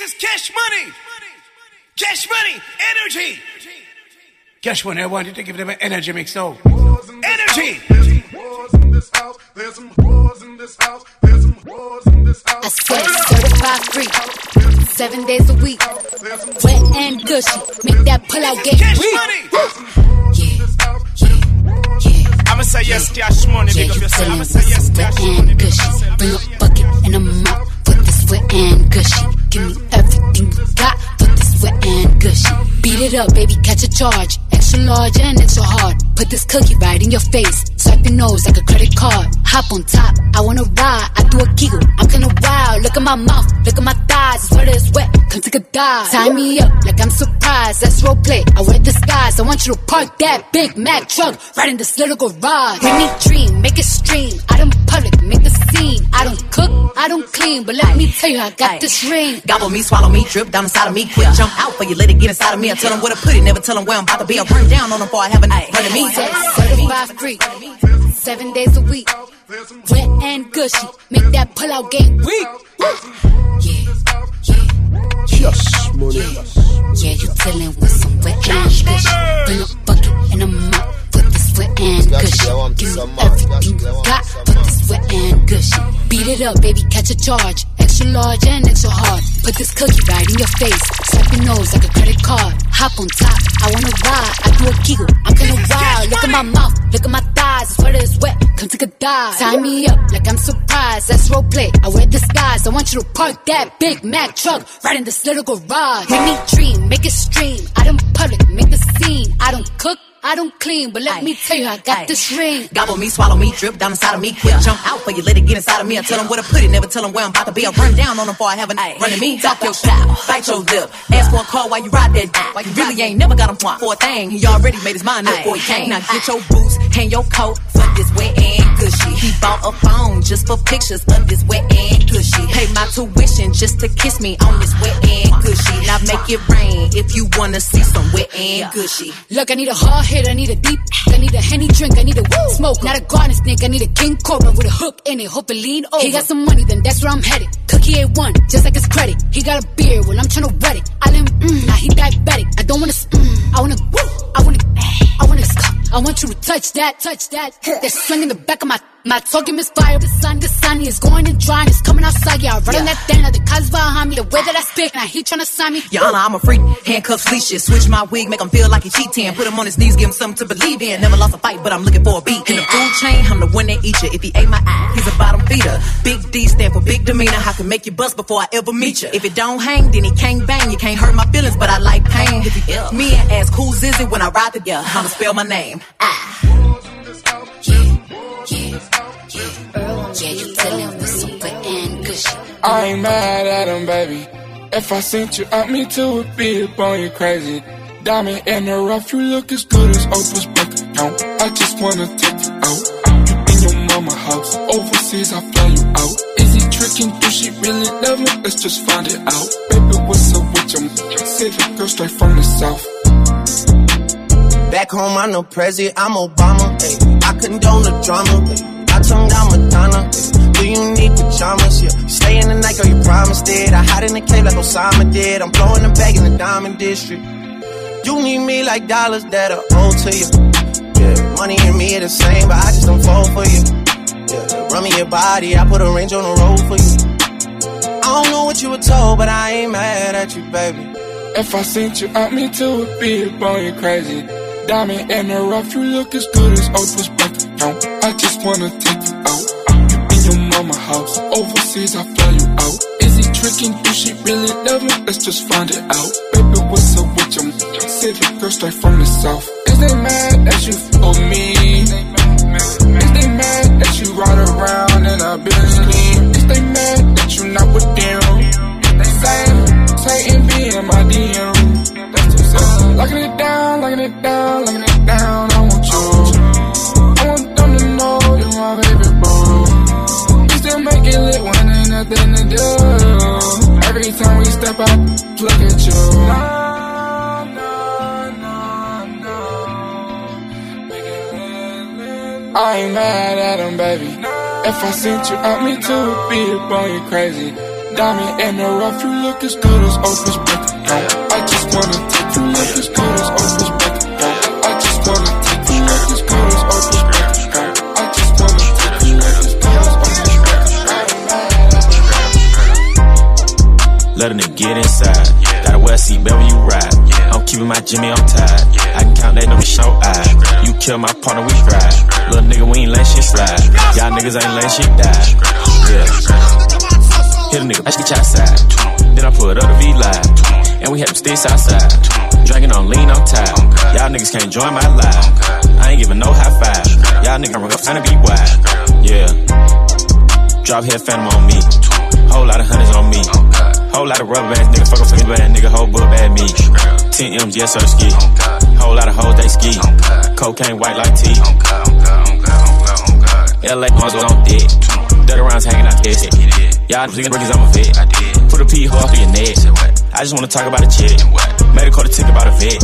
This is cash money. Cash money. Energy. Cash money. I wanted to give them an energy mix now. Energy. There's some whores in this house. There's some whores in this house. I said certified free, seven days a week. Wet and gushy, make that pull out game Cash money. Yeah, yeah, yeah. I'ma say yes, cash money. Yeah, you yourself. tellin' I'ma say yes, some wet cash money. and Big up gushy. Bring a bucket and a mop for this wet and gushy. Give me everything you got for this wet and gushy. Beat it up, baby, catch a charge. Extra large and extra hard. Put this cookie right in your face. Your nose like a credit card. Hop on top, I wanna ride. I do a giggle, I'm kinda wild. Look at my mouth, look at my thighs. It's wet it's wet, come take a dive. Tie me up like I'm surprised. That's role play. I wear disguise. I want you to park that Big Mac truck right in this little garage. Make me dream, make it stream. Out in public, make the scene. I don't cook, I don't clean, but let me tell you, I got this ring. Gobble me, swallow me, drip down inside of me. Quick jump out for you, let it get inside of me. I tell them where to put it, never tell them where I'm about to be. I run down on them before I have a night. Running me. Certified free, seven days a week. Wet and gushy, make that pull out game weak. Yeah, yeah, Cash money. yeah, you dealing with some wet and gushy. Bring a bucket and a mop for this wet and Got gushy. I want Give me some everything Got you, you I want got some for more. this wet and gushy. Beat it up, baby, catch a charge. Extra large and extra hard. Put this cookie right in your face. Swipe your nose like a credit card. Hop on top, I wanna ride. I do a giggle, I'm kinda wild. Look at my mouth, look at my thighs. It's wet it's wet, come take a dive. Tie me up like I'm surprised. That's role play. I wear disguise. I want you to park that Big Mac truck right in this little garage. Make me dream, make it stream. Out in public, make the scene. I don't cook, I don't clean, but let me tell you, I got Aye. this ring. Gobble me, swallow me, drip down inside of me. Quick jump out for you, let it get inside of me. I tell them where to put it, never tell them where I'm about to be. I run down on them before I have a night. Running me, talk your shit, bite your lip. Ask for a call while you ride that dick. You really ain't never got him for a thing. He already made his mind up before he came. Now get your boots, hang your coat for this wet and gushy. He bought a phone just for pictures of this wet and gushy. Pay my tuition just to kiss me on this wet and gushy. Now make it rain if you wanna see some wet and gushy. Look, I need a hard hit, I need a deep, I need a henny drink, I need a woo smoke, not a garden snake, I need a king cobra with a hook in it, hope it lean over. He got some money, then that's where I'm headed. Cookie ain't one, just like his credit. He got a beard, well I'm tryna wet it. I let him, mm, now he diabetic. I don't wanna, mm, I wanna, woo, I wanna, I wanna, I want you to touch that, touch that. That swing in the back of my, my talking misfire. The sun, the sun is going and drying, it's coming outside, yeah. I run Yeah. that thing, the cuz behind me, the way that I spit, now he tryna sign me. Your Honor, I'm a freak. Handcuffs, leashes. Switch my wig, make him feel like he cheating. Put him on his knees, give him something to believe in. Never lost a fight, but I'm looking for a beat. In the food chain, I'm the one that eat you. If he ate my eye, he's a bottom feeder. Big D stand for big demeanor. I can make you bust before I ever meet you. If it don't hang, then he can't bang. You can't hurt my feelings, but I like pain. If he ill, me and ask who's is it when I ride the yeah, I'ma spell my name. Ah. Yeah, you dealing with some wet and gushy. I ain't mad at him, baby. If I sent you out, me too would be up on you crazy. Diamond in the rough, you look as good as Oprah's bank account. I just wanna take you out. You in your mama house, overseas, I fly you out. Is he tricking? Do she really love me? Let's just find it out. Baby, what's up with your City girl straight from the south? Back home, I'm no president, I'm Obama. Ay, I condone the drama. I tongue down Madonna. Do you need pajamas? Yeah. Stay in the night, girl, you promised it. I hide in the cave like Osama did. I'm blowing the bag in the diamond district. You need me like dollars that are owed to you. Yeah, money and me are the same, but I just don't fall for you. Yeah, run me your body, I put a range on the road for you. I don't know what you were told, but I ain't mad at you, baby. If I sent you out, me too would be up on you crazy. Diamond in the rough, you look as good as Oprah's bank account. I just wanna take you out. You in your mama house, overseas, I fly you out. Is he tricking? Do she really love me? Let's just find it out. Baby, what's up with your city girl straight from the south? Is they mad that you for me? Is they mad that you ride around in a Benz clean? Is they mad that you not with them? And be in my DM. Locking it down, locking it down, locking it down. I want you. I want them to know you're my baby boo. We still make it lit when ain't nothing to do. Every time we step out, look at you. I ain't mad at him, baby. If I sent you out, me too would be up on you crazy. Diamond in the rough, you look as good as Oprah's account. I just wanna Let a nigga get inside. Got a West seat, baby, you ride. I'm keeping my Jimmy, I'm tired. I can count that number, show eye. You kill my partner, we ride. Little nigga, we ain't let shit slide. Y'all niggas ain't let shit die. Yeah. Hit a nigga, let's get you outside. Then I put up the V live. And we had them sticks outside. Drinking on lean, I'm tired. Y'all niggas can't join my live. I ain't giving no high five. Y'all niggas trying to be wide. Yeah. Drop head phantom on me. Whole lot of hundreds on me. Whole lot of rubber bands, nigga. Fuck a fucking bad nigga. Whole book bad me. 10 M's, yes, sir, ski. Whole lot of hoes, they ski. Cocaine white like tea. LA ones on deck. Dirty rounds hanging out this. Y'all niggas rookies, I'm a vet. Put a pee hole through your neck. I just wanna talk about a chick. Made a call to tick about a vet.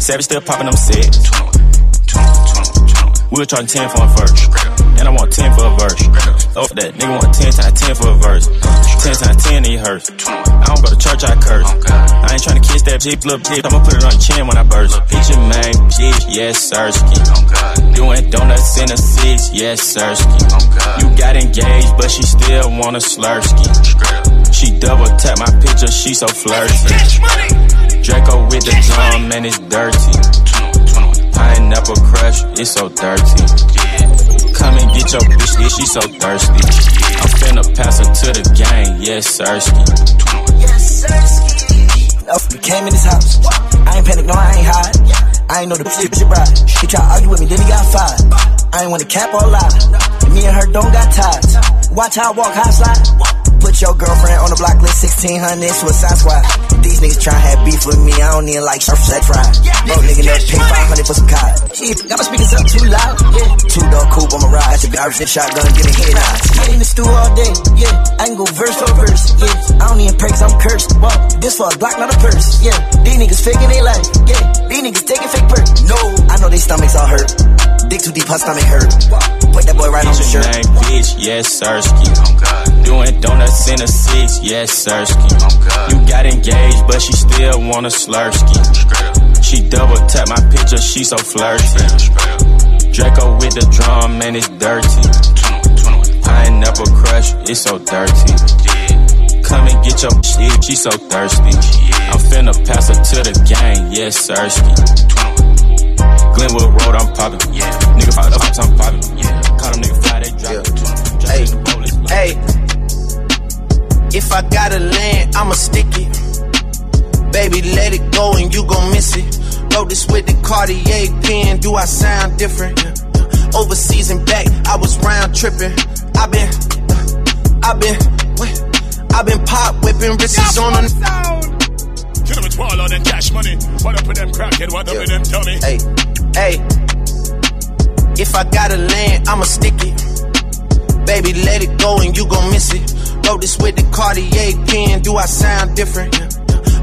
Savage still popping them set. We were charging 10 for a verse. And I want 10 for a verse. Oh, that nigga want 10 times 10 for a verse. 10 times 10 he hurts. I don't go to church, I curse. I ain't tryna kiss that Jeep, little bitch. I'ma put it on your chin when I burst. Your man, bitch, yes, sirski. Doing donuts in a six, yes, sir. You got engaged, but she still want a slurski. She double tap my picture, she so flirty. Draco with the drum, and it's dirty. Pineapple crush, it's so dirty. Come and get your bitch, yeah, she so thirsty. I'm finna pass her to the gang, yes, Sirski. Oh, we came in this house. I ain't panic, no, I ain't hide. I ain't know the bitch your bride. He try to argue with me, then he got fired. I ain't wanna cap or lie. And me and her don't got ties. Watch how I walk, how I slide. Put your girlfriend on the block list, 1600 suicide squad. These niggas tryna have beef with me, I don't even like surf sex ride. Bro, nigga, never pay 500 for some cod. Shit, got my speakers up too loud. Yeah. Two door coupe on my ride. Got your garbage and shotgun, give me head eyes. I in the stew all day, yeah. I can go verse for verse, yeah. I don't even pray cause I'm cursed. Well, this for a Glock, not a purse, yeah. These niggas faking their life, yeah. These niggas taking fake perk. No, I know they stomachs all hurt. Dick too deep, her stomach hurt. Put that boy right on the Bitch, your shirt. name, bitch, yes, Sirski. Doing donuts in a six, yes, Sirski. You got engaged, but she still want a slurski. She double tap my picture, she so flirty. Draco with the drum, and it's dirty. Pineapple crush, it's so dirty. Come and get your shit, she so thirsty. I'm finna pass her to the gang, yes, Sirski. Glenwood Road, I'm poppin'. Yeah. Nigga popped up, I'm poppin'. Yeah. Call them niggas fly, they drop it. Hey, Drop the police, like- hey. If I gotta land, I'ma stick it. Baby, let it go and you gon' miss it. Wrote this with the Cartier pen. Do I sound different? Overseas and back, I was round tripping. i been, i been, i been pop whipping wrists on a. You know it's Waller than cash money. What up with them crackhead? What up with them dummy? Hey, hey. If I gotta land, I'ma stick it. Baby, let it go and you gon' miss it. This with the Cartier pen. Do I sound different?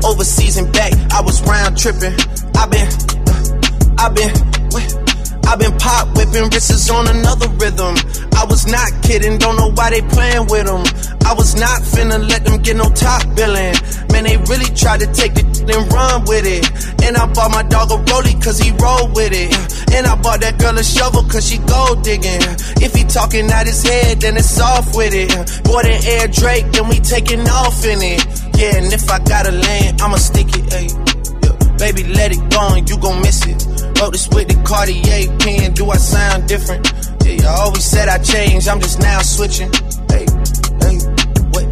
Overseas and back, I was round tripping. i been, i been, i been pop whipping wrists on another rhythm. I was not kidding, don't know why they playing with them. I was not finna let them get no top billing. Man, they really tried to take it and run with it. And I bought my dog a rollie cause he roll with it. And I bought that girl a shovel cause she gold digging. If he talking out his head, then it's off with it. Boy, the air Drake, then we taking off in it. Yeah, and if I gotta land, I'ma stick it, ayy. Yeah. Baby, let it go and you gon' miss it. Wrote this with the Cartier pen. Do I sound different? Yeah, you always said I changed. I'm just now switching. Hey, hey, wait.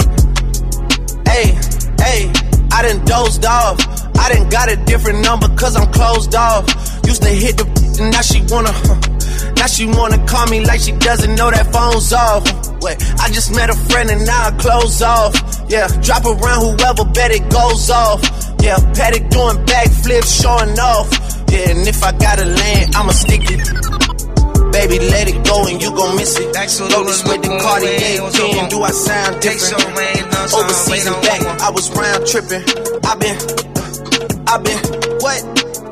Hey, hey, I done dozed off. I done got a different number cause I'm closed off. Used to hit the and now she wanna, now she wanna call me like she doesn't know that phone's off. Wait, I just met a friend and now I close off. Yeah, drop around whoever bet it goes off. Yeah, paddock doing backflips, showing off. Yeah, and if I gotta land, I'ma stick it. Baby, let it go and you gon' miss it. Load this with the Cartier pen. Do I sound different? Overseas and back, I was round tripping. i been, i been, what?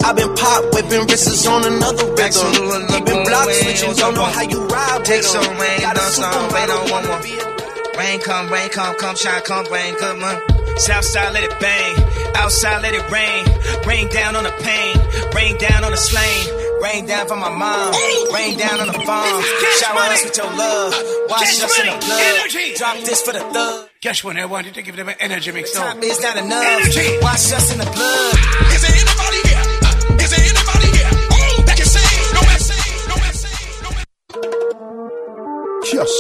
i been pop whipping wrists on another rhythm. Been block switching, don't know how you ride with Take him. some, man, Got a done some, wait on one more. Rain come, rain come, come shine, come rain, good man. Southside let it bang, outside let it rain. Rain down on the pain, rain down on the slain. Rain down for my mom, rain down on the farm. Shower us with your love, wash us in the blood. Drop this for the thug. Guess what? I wanted to give them an energy mix. So. Time is not enough. Energy. Wash us in the blood. Is there anybody here? Is there anybody here that can sing? No man sing, no man sing, no man Yes.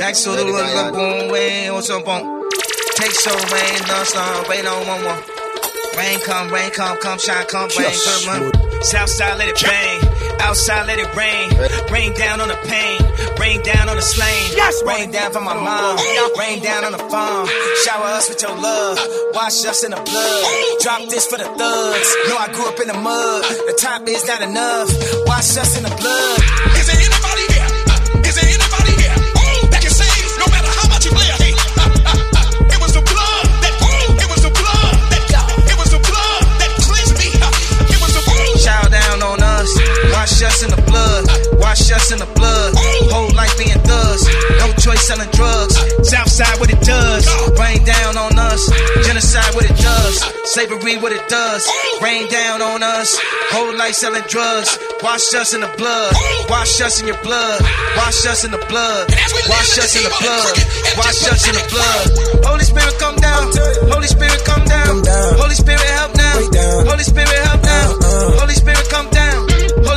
Back to the run, boom, way oh, on some bone. Take so rain, non-stop, uh, rain on one one. Rain come, rain come, come shine, come rain, Yes, good man. Southside let it bang, outside let it rain. Rain down on the pain, rain down on the slain. Rain down for my mom, rain down on the farm. Shower us with your love, wash us in the blood. Drop this for the thugs. Know I grew up in the mud. The top is not enough. Wash us in the blood. Is there anybody wash us in the blood, wash us in the blood. Whole life being thugs, no choice selling drugs. Southside what it does, rain down on us. Genocide what it does, slavery what it does. Rain down on us, whole life selling drugs. Wash us in the blood, wash us in your blood, wash us in the blood, wash us in the blood, wash us in the blood. Holy Spirit come down, Holy Spirit come down, Holy Spirit help now, Holy Spirit help now, Holy Spirit come down, Holy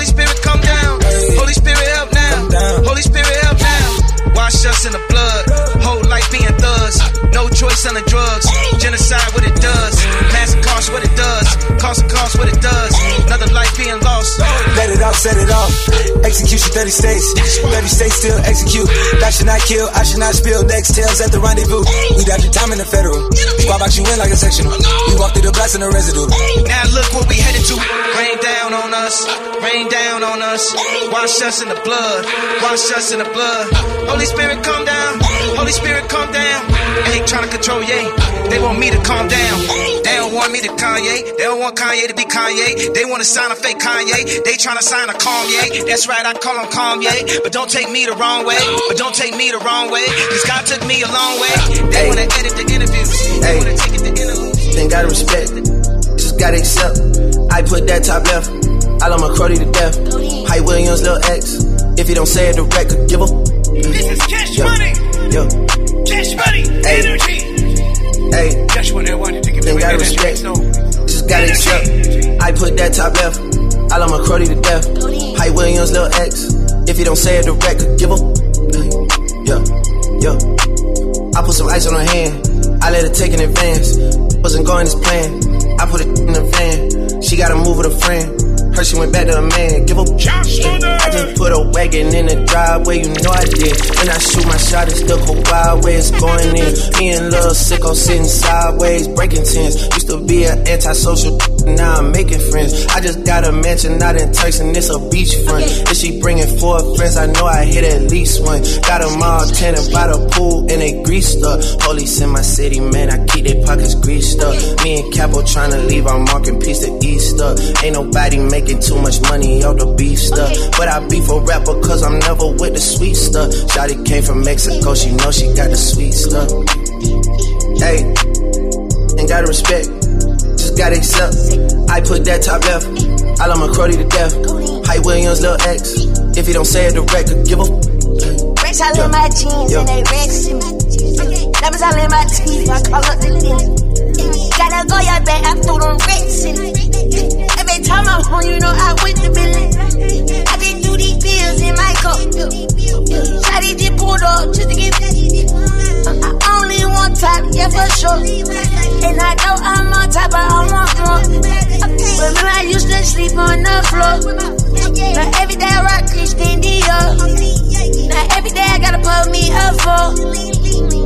Spirit come down, Holy Spirit help now, Holy Spirit help now. Wash us in the blood, whole life being thugs, no choice selling drugs, genocide what it does, mass cost what it does, cost and cost what it does, another life being lost. Let it off, set it off. Execution 30 states. 30 states still execute. That should not kill, I should not spill. Next tails at the rendezvous. We got your time in the federal. Squad box you in like a sectional. We walk through the blast in the residue. Now look what we headed to. Rain down on us, rain down on us. Wash us in the blood, wash us in the blood. Holy Spirit, come down. Holy Spirit, come down. They ain't trying to control ye. They want me to calm down. They don't want me to Kanye. They don't want Kanye to be Kanye. They want to sign a fake Kanye. They trying to sign a Kanye. That's right, I call him Kanye. But don't take me the wrong way. But don't take me the wrong way. Cause God took me a long way. They Hey. want to edit the interviews. They Hey. want to take it to interludes. Then gotta respect. It Just gotta accept. I put that top left. I love my cruddy to death. Hype Williams, Lil X. If you don't say it direct, could give a. This is cash Yo, money. yo, Cash money. Hey. Energy. hey. Guess what? I wanted to give them Then an gotta energy respect. mix. So. Just gotta accept. I put that top left. I love my cruddy to death. Hype Williams, Lil X. If you don't say it direct, give a. Yo, yo. I put some ice on her hand. I let her take in advance. Wasn't going as planned. I put it in the van. She gotta move with a friend. Her she went back to a man. Give a. I just put a wagon in the driveway. You know I did. When I shoot my shot, it's the wild where it's going in. Me and Lil Sicko sitting sideways, breaking tents. Used to be an antisocial. Now I'm making friends. I just got a mansion out in Turks and it's a beachfront. If she bringing four friends, I know I hit at least one. Got them all tanning by the pool and they greased up. Police in my city, man, I keep their pockets greased up. Me and Capo trying to leave our marking piece to Easter. Ain't nobody making too much money all the beef stuff. But I beef a rapper cause I'm never with the sweet stuff. Shotty came from Mexico, she know she got the sweet stuff. Hey, ain't gotta respect just gotta accept. I put that top left. I love my cruddy to death. Hype Williams, Lil X. If you don't say it direct, could give a. Racks all in my jeans and they racks in me. Diamonds all in my teeth, I call up the lens. Gotta go, your back, I threw them racks in. Every time I'm home, you know I went to Billy. I just do these bills in my cup. Shotty just pulled up just to get top, yeah, for sure. And I know I'm on top, but I'm on drunk. Remember, I used to sleep on the floor. Now every day I rock Christian Dior. Now every day I gotta put me up for.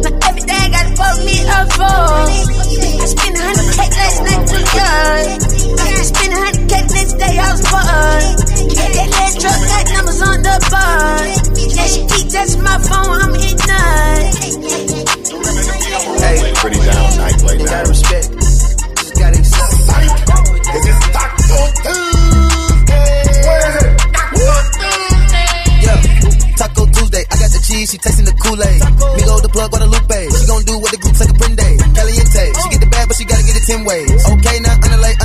Now every day I gotta put me up for. I spent a hundred K last night to young. I spent a hundred K next day I was fun. Yeah, that last truck got numbers on the bar. Yeah, she keep touching my phone, I'm ignorant. Hey, Pretty down night play ain't now. gotta respect. Just gotta accept. Is this Taco Tuesday? Yeah, Taco Tuesday, I got the cheese cheese, she tasting the Kool-Aid. Me go the plug, Guadalupe. She gon' do what the group like a prende. Caliente. She get the bag, but she gotta get it 10 ways. Okay, now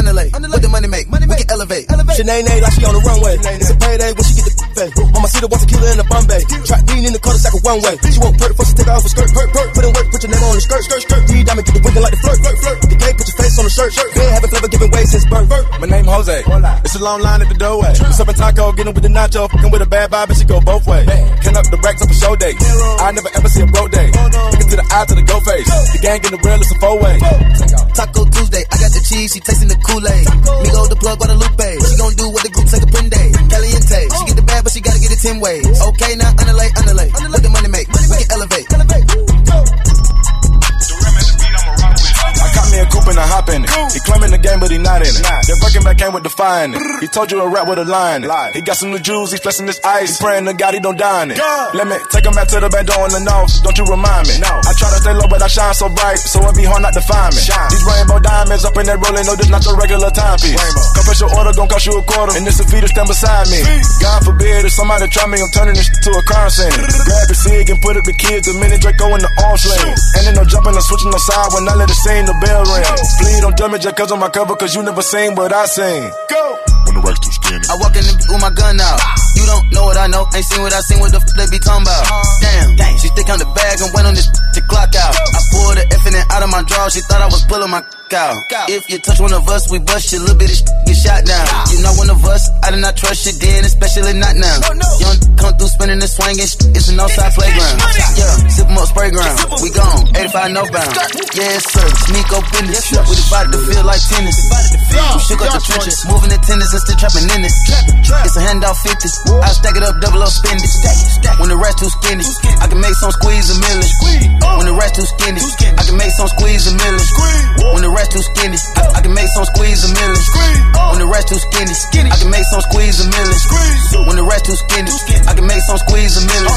underlay. What the money make? We can elevate. Sinead like she on the runway. It's a payday when she get the pay. Mama see the once a killer in the Bombay. Trap bean in the cul-de-sac a one way. She won't perk she take her off a skirt. Perk, perk. Put in work, put your name on the skirt, skirt, skirt. D diamond, get the wiggin' like the flirt, flirt, flirt. The game, put your on the shirt, shirt. Been having flavor giving way since birth. My name Jose. It's a long line at the doorway. What's up in taco, getting with the nacho, fucking with a bad vibe, and she go both ways. Can up the racks up a show day. I never ever see a broke day. Oh, Looking to the eye to the go face. The gang in the real, it's a four way. Taco Tuesday, I got the cheese, she tasting the Kool-Aid. Me go the plug, Guadalupe. She gon' do what the group take a pin prende. Caliente. She get the bad, but she gotta get it 10 ways. Okay, now got me a coupe and I hop in it. He claiming the game, but he not in it. That Birkin back came with the fire in it. He told you a rap with a line. He got some new jewels, he's flexing his ice. He praying to God he don't die in it. Let me take him back to the bando in the north. Don't you remind me? I try to stay low, but I shine so bright, so it be hard not to find me. These rainbow diamonds up in that rolling, no, this not your regular timepiece. Confess your order, gon' cost you a quarter, and this a fee to stand beside me. God forbid if somebody try me, I'm turning this to a crime scene. Grab your cig and put up the kids, the minute Draco in the arms lane. And then no jumping or switching the side when I let it sing, the bell ring. Please don't jump me just cause on my cover, cause you never seen what I seen. Go! When the racks too skinny. I walk in the, with my gun out. You don't know what I know, ain't seen what I seen, what the f they be talking about. Damn, she stick on the bag and went on this to clock out. I pulled the F in it out of my drawer, she thought I was pulling my out. If you touch one of us, we bust you, little bit of get shot down. You not one of us, I do not trust you then, especially not now. Young come through spinning and swinging, it's an outside playground. Yeah, sip 'em up spray ground, we gone, 85 no northbound. Yes sir, sneak up in this, we divided to feel like tennis. We shook up the trenches, moving the tennis and still trapping in it. It's a handout 50, I stack it up, double up, spend it. When the rest too skinny, I can make some squeeze a million. When the rest too skinny, I can make some squeeze a million. When the rest too skinny, I, I can make some squeeze a million. When the rest too skinny, I can make some squeeze a million. When the rest too skinny, I can make some squeeze a million.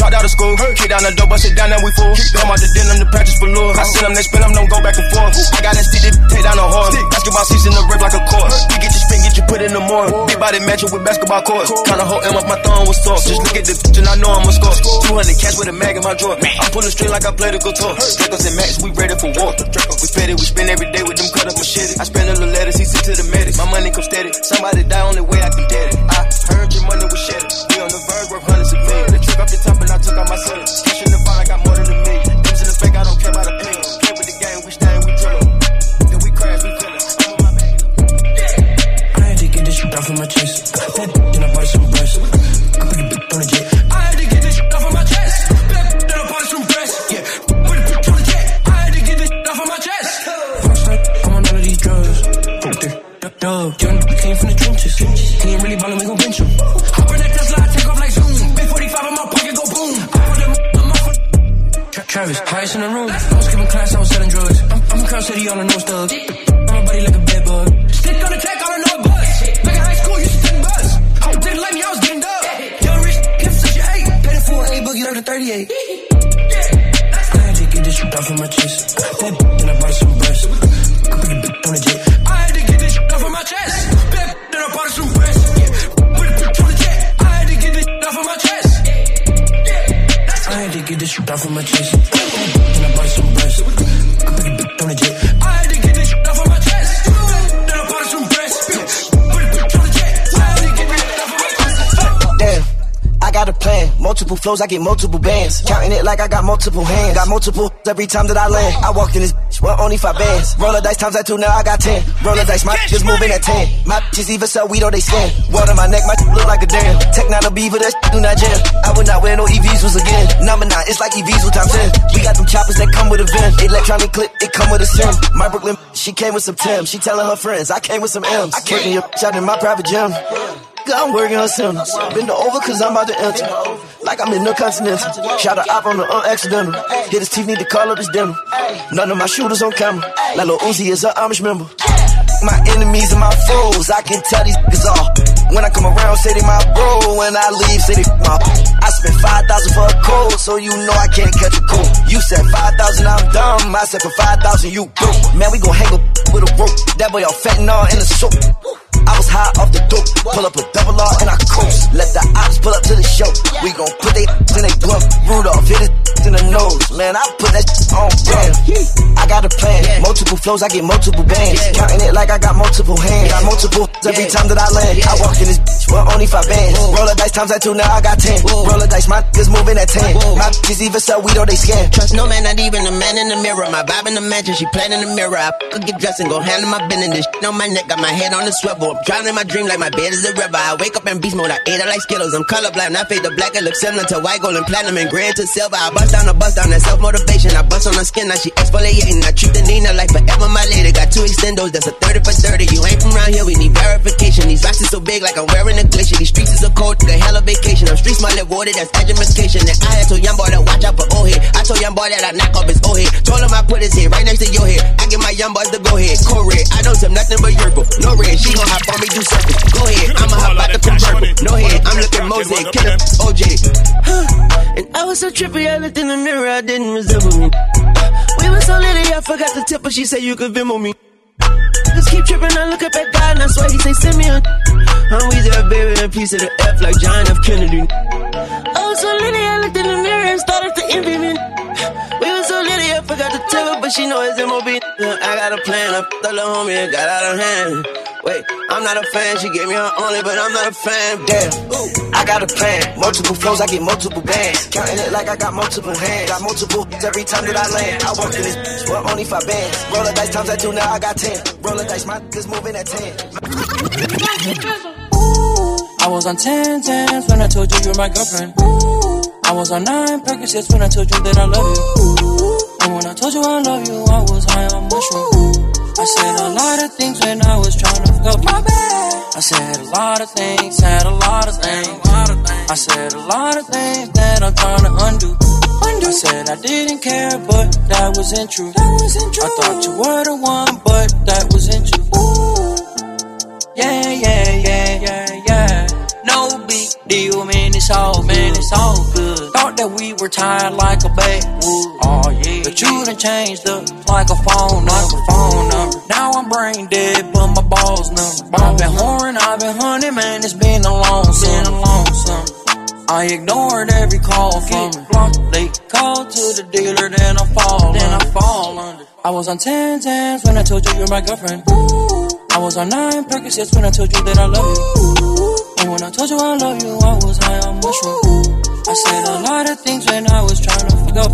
Dropped out of school, kick down the door, bust it down, then we full. Come out the den, I'm the practice for lure. I send them, they spin them, don't go back and forth. I got that stick to take down the horse. Basketball season, the rip like a court. You get your spin, get your put in the morning. Big body matching with basketball courts. Kinda hold him up, my thumb was sore. Just look at the bitch and I know I'ma score. 200 cash with a mag in my drawer. I'm pulling string like I played a guitar. Dracos and Max, we ready for war. We fed it, we spend every day with them cut up machete. I spend a little letters, he sent to the medics. My money come steady. Somebody die, only way I can get it. I heard your money was shattered. We on the verge, worth hundreds of millions. The trick off the top and I took out my son. Cash in the bond, I got more than a million. Dims in the fake, I don't care about a penny. Dog. Young came from the trenches. He ain't really ballin', we gon' bench him. Hop in that Tesla, take off like zoom. Big 45 in my pocket, go boom. Travis, highest in the room. I was skipping class, I was selling drugs. I'm, I'm a crowd city on the nose thugs. I'm a buddy like a bed bug. Stick on the track, all I know is buzz. Back in high school, used to take buzz. I didn't like me, I was getting dub. Young rich, kept such an eight. Paid for an A boogie, left a 38. I had to get this shit off of my chest. That my chest. Then I some breast. I bitch on jet. Damn. I got a plan, multiple flows, I get multiple bands. Counting it like I got multiple hands. Got multiple every time that I land. I walked in this well, only five bands. Roller dice times I two, now I got ten. Roller dice, my just moving at ten. My bitches even sell weed or they scan. Word on my neck, my look like a damn. Tech not a beaver, that do not jam. I would not wear no EVs again. Number nine, it's like EVs times ten. We got them choppers that come with a VIN. Electronic clip, it come with a sim. My Brooklyn, she came with some Tim. She telling her friends, I came with some M's. I came your out in my private gym. I'm working on symbols. Bend over cause I'm about to enter. Like I'm in the continental. Shot a op on the unaccidental. Hit his teeth, need to call up his dental. None of my shooters on camera. Like Lil Uzi is a Amish member. My enemies and my foes, I can tell these niggas all. When I come around, say they my bro. When I leave, say they my. I spent 5,000 for a cold, so you know I can't catch a cold. You said 5,000, I'm dumb. I said for 5,000, you broke. Man, we gon' hang up with a rope. That boy all fentanyl in the soap. I was high off the dope. Pull up a double R and I. Let the ops pull up to the show. We gon' put they in they glove. Rudolph hit it in the nose. Man, I put that on brand. I got a plan. Multiple flows, I get multiple bands. Counting it like I got multiple hands. Got multiple every time that I land. I walk in this bitch with only five bands. Roll the dice times that two, now I got ten. Roll the dice, my niggas moving at ten. My bitches even sell weed or they scan. Trust no man, not even a man in the mirror. My vibe in the mansion, she playing in the mirror. I could get dressed and go handle my business. This shit on my neck, got my head on the swivel. I'm drowning in my dream like my bed is a river. I wake up in beast mode, I ate it like Skittles. I'm colorblind, I fade the black, it looks similar to white, gold, and platinum, and gray to silver. I bust down the bust down, that self motivation. I bust on the skin, now she exfoliating. I treat the Nina like forever, my lady. Got two extendos, that's a 30 for 30. You ain't from around here, we need verification. These rocks is so big, like I'm wearing a glacier. These streets is so cold, a hell of vacation. I'm street smart, water, that's education. And I had told young boy to watch out for old head. I told young boy that I knock off his old head. Told him I put his head right next to your head. I give my young boys the go ahead. Cold red, I don't tell nothing but Yerko. No red, she gon' hop on me, do something. Go ahead, I'ma hop out the convertible. No head, I'm looking mosaic, killer OJ. Huh. And I was so trippy, I looked in the mirror, I didn't resemble me. We were so litty, I forgot the tip her, she said you could Venmo me. Just keep tripping, I look up at God, and I swear he say send me a. I'm Weezy, a baby, a piece of the F like John F. Kennedy. Oh, so litty, I looked in the mirror and started to envy me. Forgot to tell her, but she know it's MOB. I got a plan, I the homie, it got out of hand. Wait, I'm not a fan, she gave me her only, but I'm not a fan. Damn, ooh, I got a plan. Multiple flows, I get multiple bands. Counting it like I got multiple hands. Got multiple every time that I land. I walk in this bitch with only five bands. Roll the dice times I do, now I got ten. Roll the dice, my niggas moving at ten. I was on 10 tens when I told you you're my girlfriend. Ooh, I was on 9 Percocets when I told you that I love you. And when I told you I love you, I was high on mushroom. I said a lot of things when I was trying to fuck my bad. I said a lot of things, said a lot of things. I said a lot of things that I'm trying to undo. I said I didn't care, but that wasn't true. That wasn't true. I thought you were the one, but that wasn't you. Yeah, yeah, yeah, yeah, yeah. Deal, man. It's all, man. It's all good. Thought that we were tied like a backwood. Oh yeah. But you done changed up like a phone, like a phone number. Now I'm brain dead, but my balls number. I've been whoring, I've been hunting, man. It's been a long, been a long summer. I ignored every call from her. They called to the dealer, then I fall, then I fall under. I was on 10 tens when I told you you're my girlfriend. I was on 9 Percocets when I told you that I love you. And when I told you I love you, I was high on mushroom. I said a lot of things when I was trying to fuck up.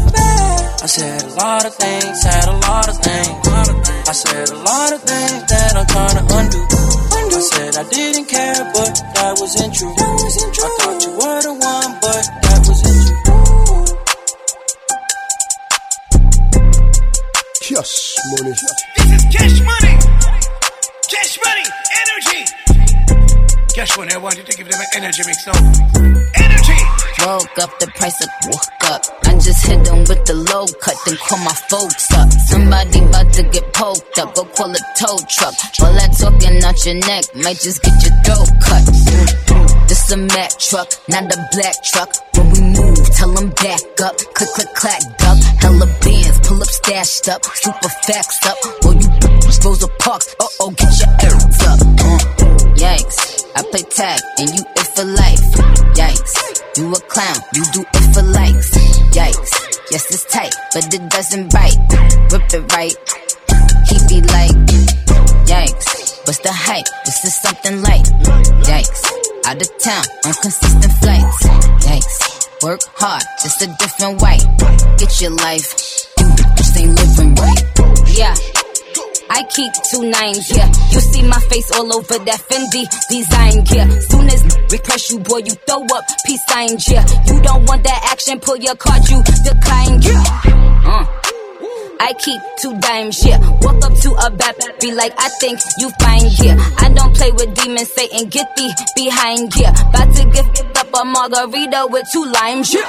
I said a lot of things, said a lot of things. I said a lot of things that I'm trying to undo. I said I didn't care, but that wasn't true. I thought you were the one, but that wasn't you. Cash money. This is cash money. Cash money. Cash money. I wanted to give them an energy mix now. Energy. Woke up, the price of woke up. I just hit them with the low cut, then call my folks up. Somebody about to get poked up, go call a tow truck. All that talking out your neck might just get your throat cut. This a Mack truck, not a black truck. When we move, tell them back up. Click, click, clack, duck. Hella bands, pull up, stashed up. Super facts up. Or you Rosa Parks, uh oh, get your errands up. Uh, yikes, I play tag and you it for life. Yikes, you a clown, you do it for likes. Yikes, yes it's tight, but it doesn't bite. Rip it right, he be like, yikes, what's the hype? This is something like. Yikes, out of town on consistent flights. Yikes, work hard, just a different way. Get your life, you just ain't living right. Yeah. I keep two nines here. You see my face all over that Fendi design gear. Soon as request you, boy, you throw up peace sign yeah. You don't want that action, pull your card, you decline yeah. Uh. I keep two dimes, yeah. Walk up to a bad be like, I think you fine, yeah. I don't play with demons, Satan, get thee behind, yeah. About to gift up a margarita with two limes, yeah.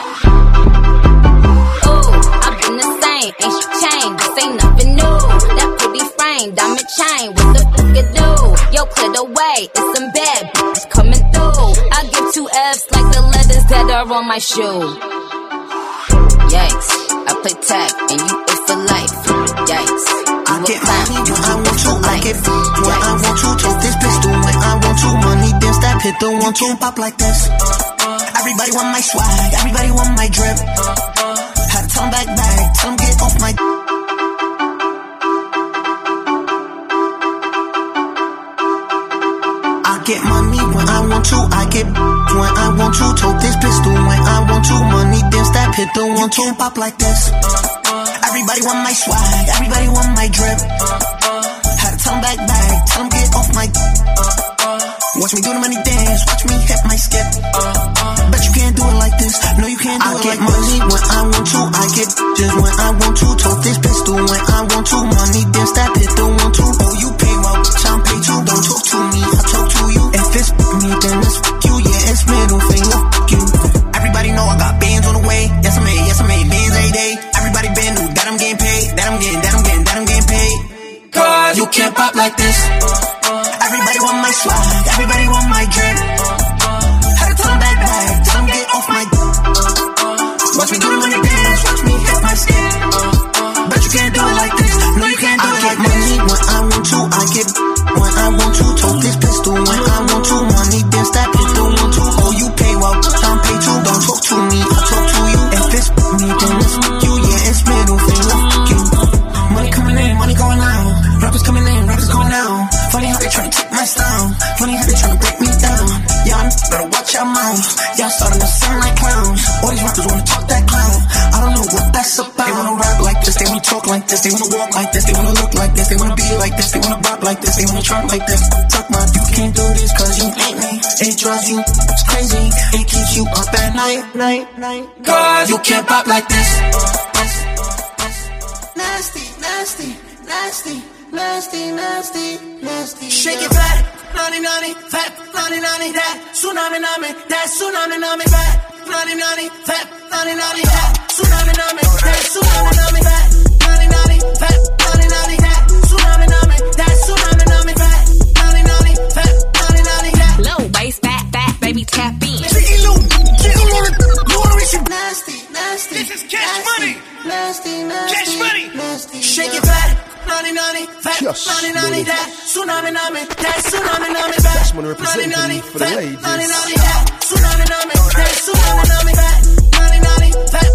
Ooh, I've been the same, ain't shit changed, this ain't nothing new. That chain, diamond chain. What the fuck you do? Yo, clear the way. It's some bad bitches coming through. I give two F's like the letters that are on my shoe. Yikes. I play tag and you it for life. Yikes. I get money when I want to, I get when I want to, Talk this pistol when I want to, money then that Hit the one want pop like this. Everybody want my swag, everybody want my drip. Had time back back, time get off my. get money when I want to. I get when I want to. Tote this pistol when I want to. Money dance that hit the one two. Pop like this. Everybody want my swag. Everybody want my drip. Had to tell back back. Tell them get off my. Watch me do the money dance. Watch me hit my skip. Bet you can't do it like this. No, you can't do I it like this. I get money when I want to. I get just when I want to. Tote this pistol when I like this. Talk my, you can't do this cause you ain't me. It drives you crazy. It keeps you up at night, night, night. Cause you can't pop like this. Nasty, nasty, nasty, nasty, nasty, nasty. Shake it back. Nani nani, fat, nani nani, that tsunami nami, that tsunami nami, fat, nani nani, fat, nani nani, that tsunami nami, that tsunami nami, fat, nani nani, fat. nasty, nasty, nasty, money. Nasty, Shake it back. Nani nani, fat, Just nani nani, that tsunami nami, that tsunami nami, back. That's one representing nani, for the ladies. Nani nani, that tsunami nami, that tsunami nami, back. Nani nani, fat.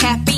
happy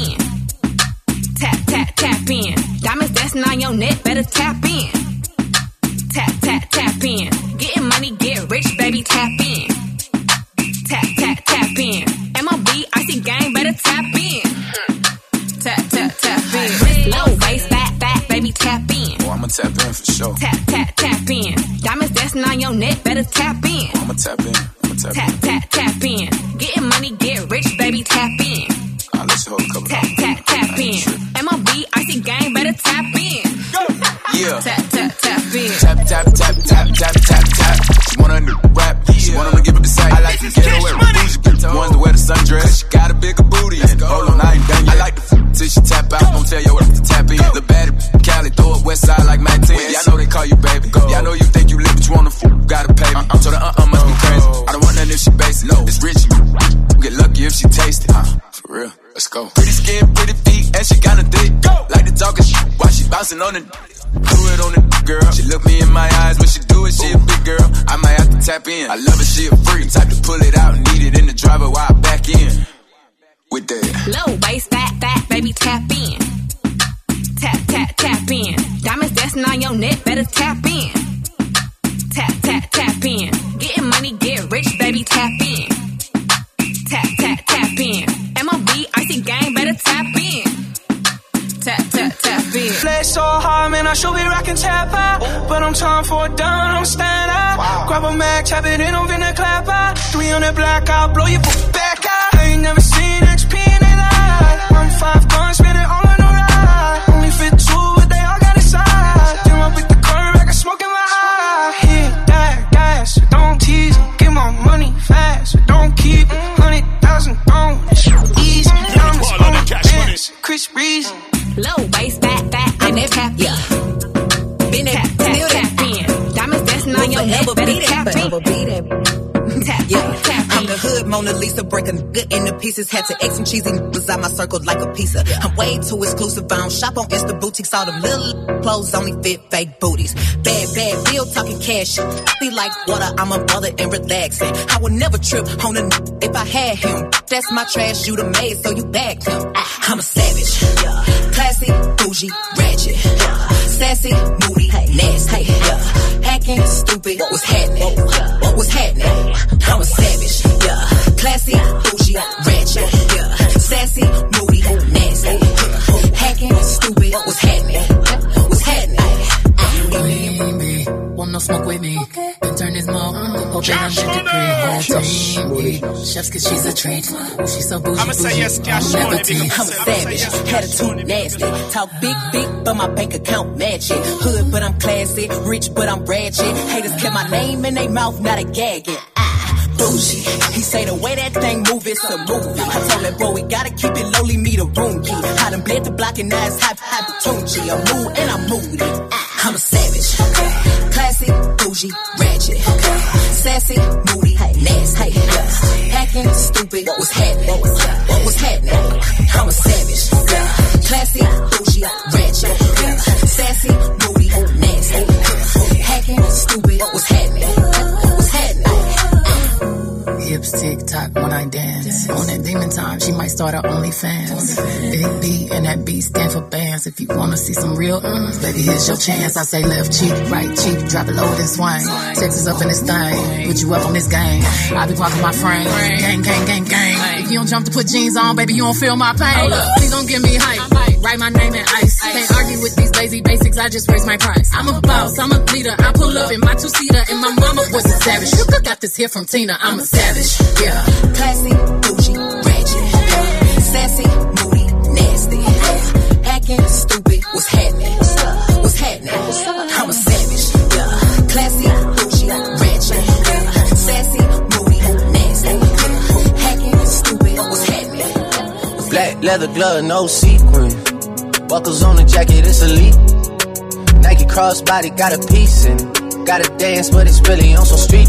out, blow your Breaking good into pieces. Had to X some cheesy niggas out my circle like a pizza. I'm way too exclusive. I don't shop on Insta boutiques. All them little clothes only fit fake booties. Bad, bad bill talking cash. Be like water. I'm a mother and relaxing. I would never trip on a n- if I had him. That's my trash. You the maid, so you bagged him. Ah. I'm a savage. Classy, bougie, ratchet. Sassy, moody, nasty. Hacking, stupid. What's happening? What was happening? I'm a savage. Smoke with me? Then turn this mug, hope they don't get the cream. Whole team, yeah. chefs cause she's a treat. She's so bougie, I'ma say yes, bougie, cash never money, tea. because I'm a savage, attitude nasty. Talk big, big, but my bank account match it. Hood, but I'm classy. Rich, but I'm ratchet. Haters kept my name in their mouth, not a gagging. Ah, bougie. He say the way that thing move, it's a movie. I told that boy we gotta keep it lowly, me the room key. I done bled the block and now it's high, high Tunchi. I'm mood and I'm moody. Ah, I'm a savage. Classy, bougie, ratchet. Sassy, moody, nasty. Hacking, stupid. What was happening? What was happening? I'm a savage. Classy, bougie, ratchet. Sassy, moody, nasty. Hacking, stupid. What was happening? Hips tick tock when I dance. On that demon time, she might start her OnlyFans. Big B and that B stand for bands. If you wanna see some real, mm, baby, here's your chance. I say left cheek, right cheek, drop it low and swing. Texas up in this thing, put you up on this game. I be parking my frame, gang, gang, gang, gang. If you don't jump to put jeans on, baby, you don't feel my pain. Please don't give me hype. Write my name in ice. Can't argue with these lazy basics. I just raise my price. I'm a boss. I'm a leader. I pull up in my two seater, and my mama was a savage. You got this here from Tina. I'm a savage. Yeah. Classy, bougie, ratchet. Yeah. Sassy, moody, nasty. Yeah. Hacking, stupid. What's happening? What's happening? I'm a savage. Yeah. Classy, bougie, ratchet. Yeah. Sassy, moody, nasty. Yeah. Hacking, stupid. What's happening? Black leather glove, no sequin. Buckles on the jacket, it's elite. Nike crossbody got a piece in. Gotta dance, but it's really on some street.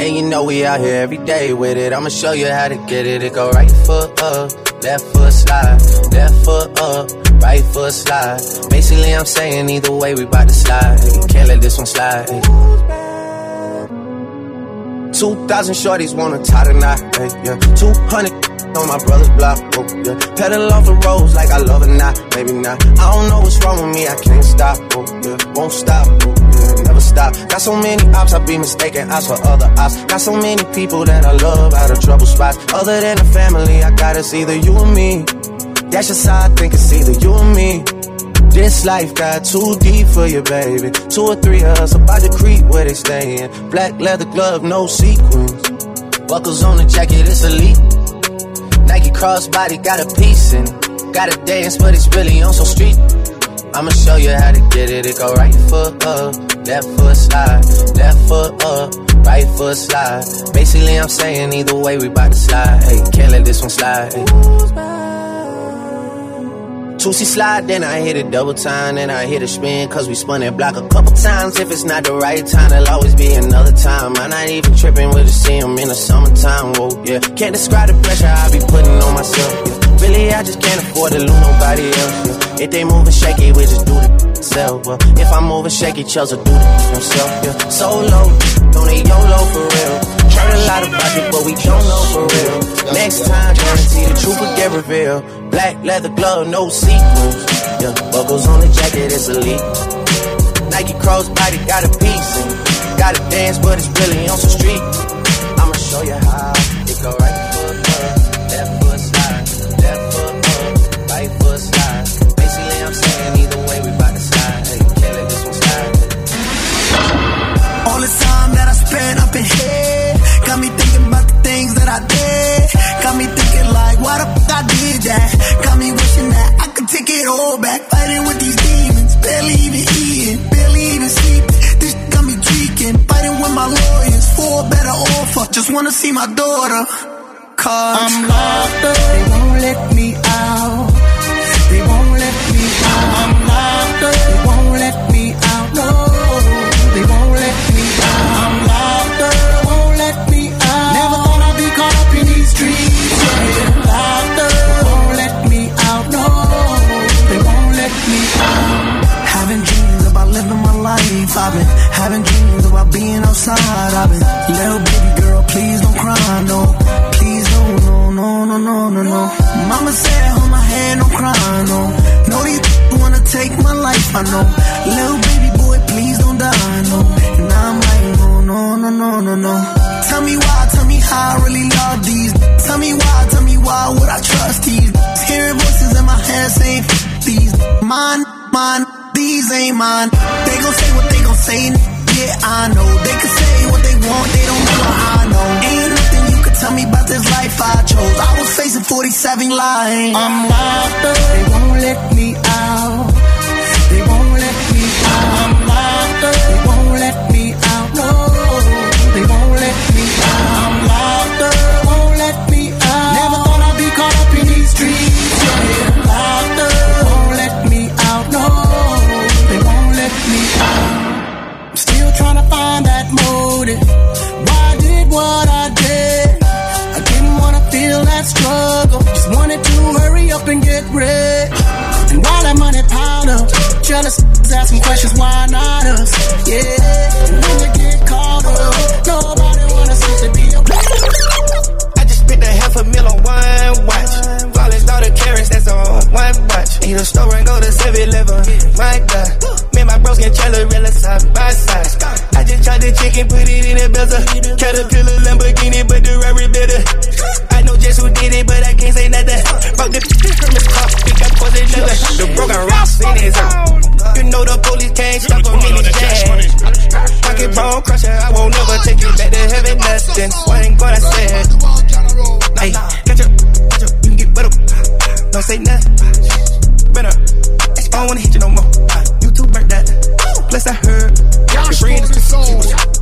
And you know we out here every day with it. I'ma show you how to get it. It go right foot up, left foot slide, left foot up, right foot slide. Basically, I'm saying either way, we bout to slide. Can't let this one slide. 2,000 shorties wanna tie the knot. Hey, yeah. 200 on my brother's block. Oh, yeah. Pedal off the roads like I love it now. Maybe not. I don't know what's wrong with me. I can't stop. Oh, yeah. Won't stop. Oh, Never stop. Got so many ops, I be mistaken ops for other ops. Got so many people that I love out of trouble spots. Other than the family, I got it's either you or me. That's just how I think it's either you or me. This life got too deep for you, baby. Two or three of us about to creep where they stayin'. Black leather glove, no sequins. Buckles on the jacket, it's elite. Nike crossbody got a piece in it. Gotta dance, but it's really on some street. I'ma show you how to get it. It go right foot up, left foot slide, left foot up, right foot slide. Basically, I'm saying either way, we bout to slide. Hey, can't let this one slide. Hey. Two C slide, then I hit it double time, then I hit a spin, cause we spun that block a couple times. If it's not the right time, there'll always be another time. I'm not even tripping with the see 'em in the summertime, whoa, yeah. Can't describe the pressure I be putting on myself, yeah. Really, I just can't afford to lose nobody else, yeah. If they moving shaky, we just do it self, well. If I'm moving shaky, Chelsea do the himself, yeah. Solo, don't need YOLO for real. Heard a lot about it, but we don't know for real. Next time, guarantee the truth will get revealed. Black leather glove, no sequins. Yeah, buckles on the jacket, it's elite. Nike crossbody got a piece and gotta dance, but it's really on some street. I'ma show you how it go right foot up, left foot slide, left foot right foot slide. Basically, I'm saying either way, we bout to slide. Can't let this one slide. All the time that I spent up in here got me thinking about the things that I did. Got me like, why the fuck I did that? Got me wishing that I could take it all back. Fighting with these demons, barely even eating, barely even sleeping. This got me tweaking, fighting with my lawyers for a better offer. Just wanna see my daughter. Cause I'm locked up, they won't let me out. I've been having dreams about being outside. I've been little baby girl, please don't cry, no. Please don't, no, no, no, no, no, no. Mama said, hold my hand, don't cry, no. No, these wanna take my life, I know. Little baby boy, please don't die, no. And I'm like, no, no, no, no, no, no. Tell me why, tell me how I really love these. Tell me why, tell me why would I trust these? Hearing voices in my head saying, "F- these. Mine, mine, these ain't mine. They gon' say what they gon' say. Yeah, I know. They can say what they want, they don't know what I know. Ain't nothing you can tell me about this life I chose. I was facing 47 lines. I'm locked up, they won't let me out. They won't let me out. I'm locked up, they won't let me out. No, they won't let me out. I'm locked up, and get rich. And while that money piled up, jealous asking questions, why not us? Yeah. And when you get called up, nobody wanna see to be a I just spent a half a mil on one watch. Flawless daughter carrots, that's on one watch. Eat a store and go to 7-Eleven. My God. Me and my bros can Chandlerella side by side. I just tried the chicken, put it in a bezel. Caterpillar Lamborghini, but the Rari better. Know who did it, but I can't say nothing. Fuck the Hermes car, think I was another. The broken rocks in his own. You know the police can't stop on me, jazz. Pocket bone crusher, I won't never take you back to heaven, nothing. What ain't gonna say it? Hey, catch up, catch up, you can get better. Don't say nothing. Better. I don't wanna hit you no more. You too burnt that. Plus I heard your friend is You gonna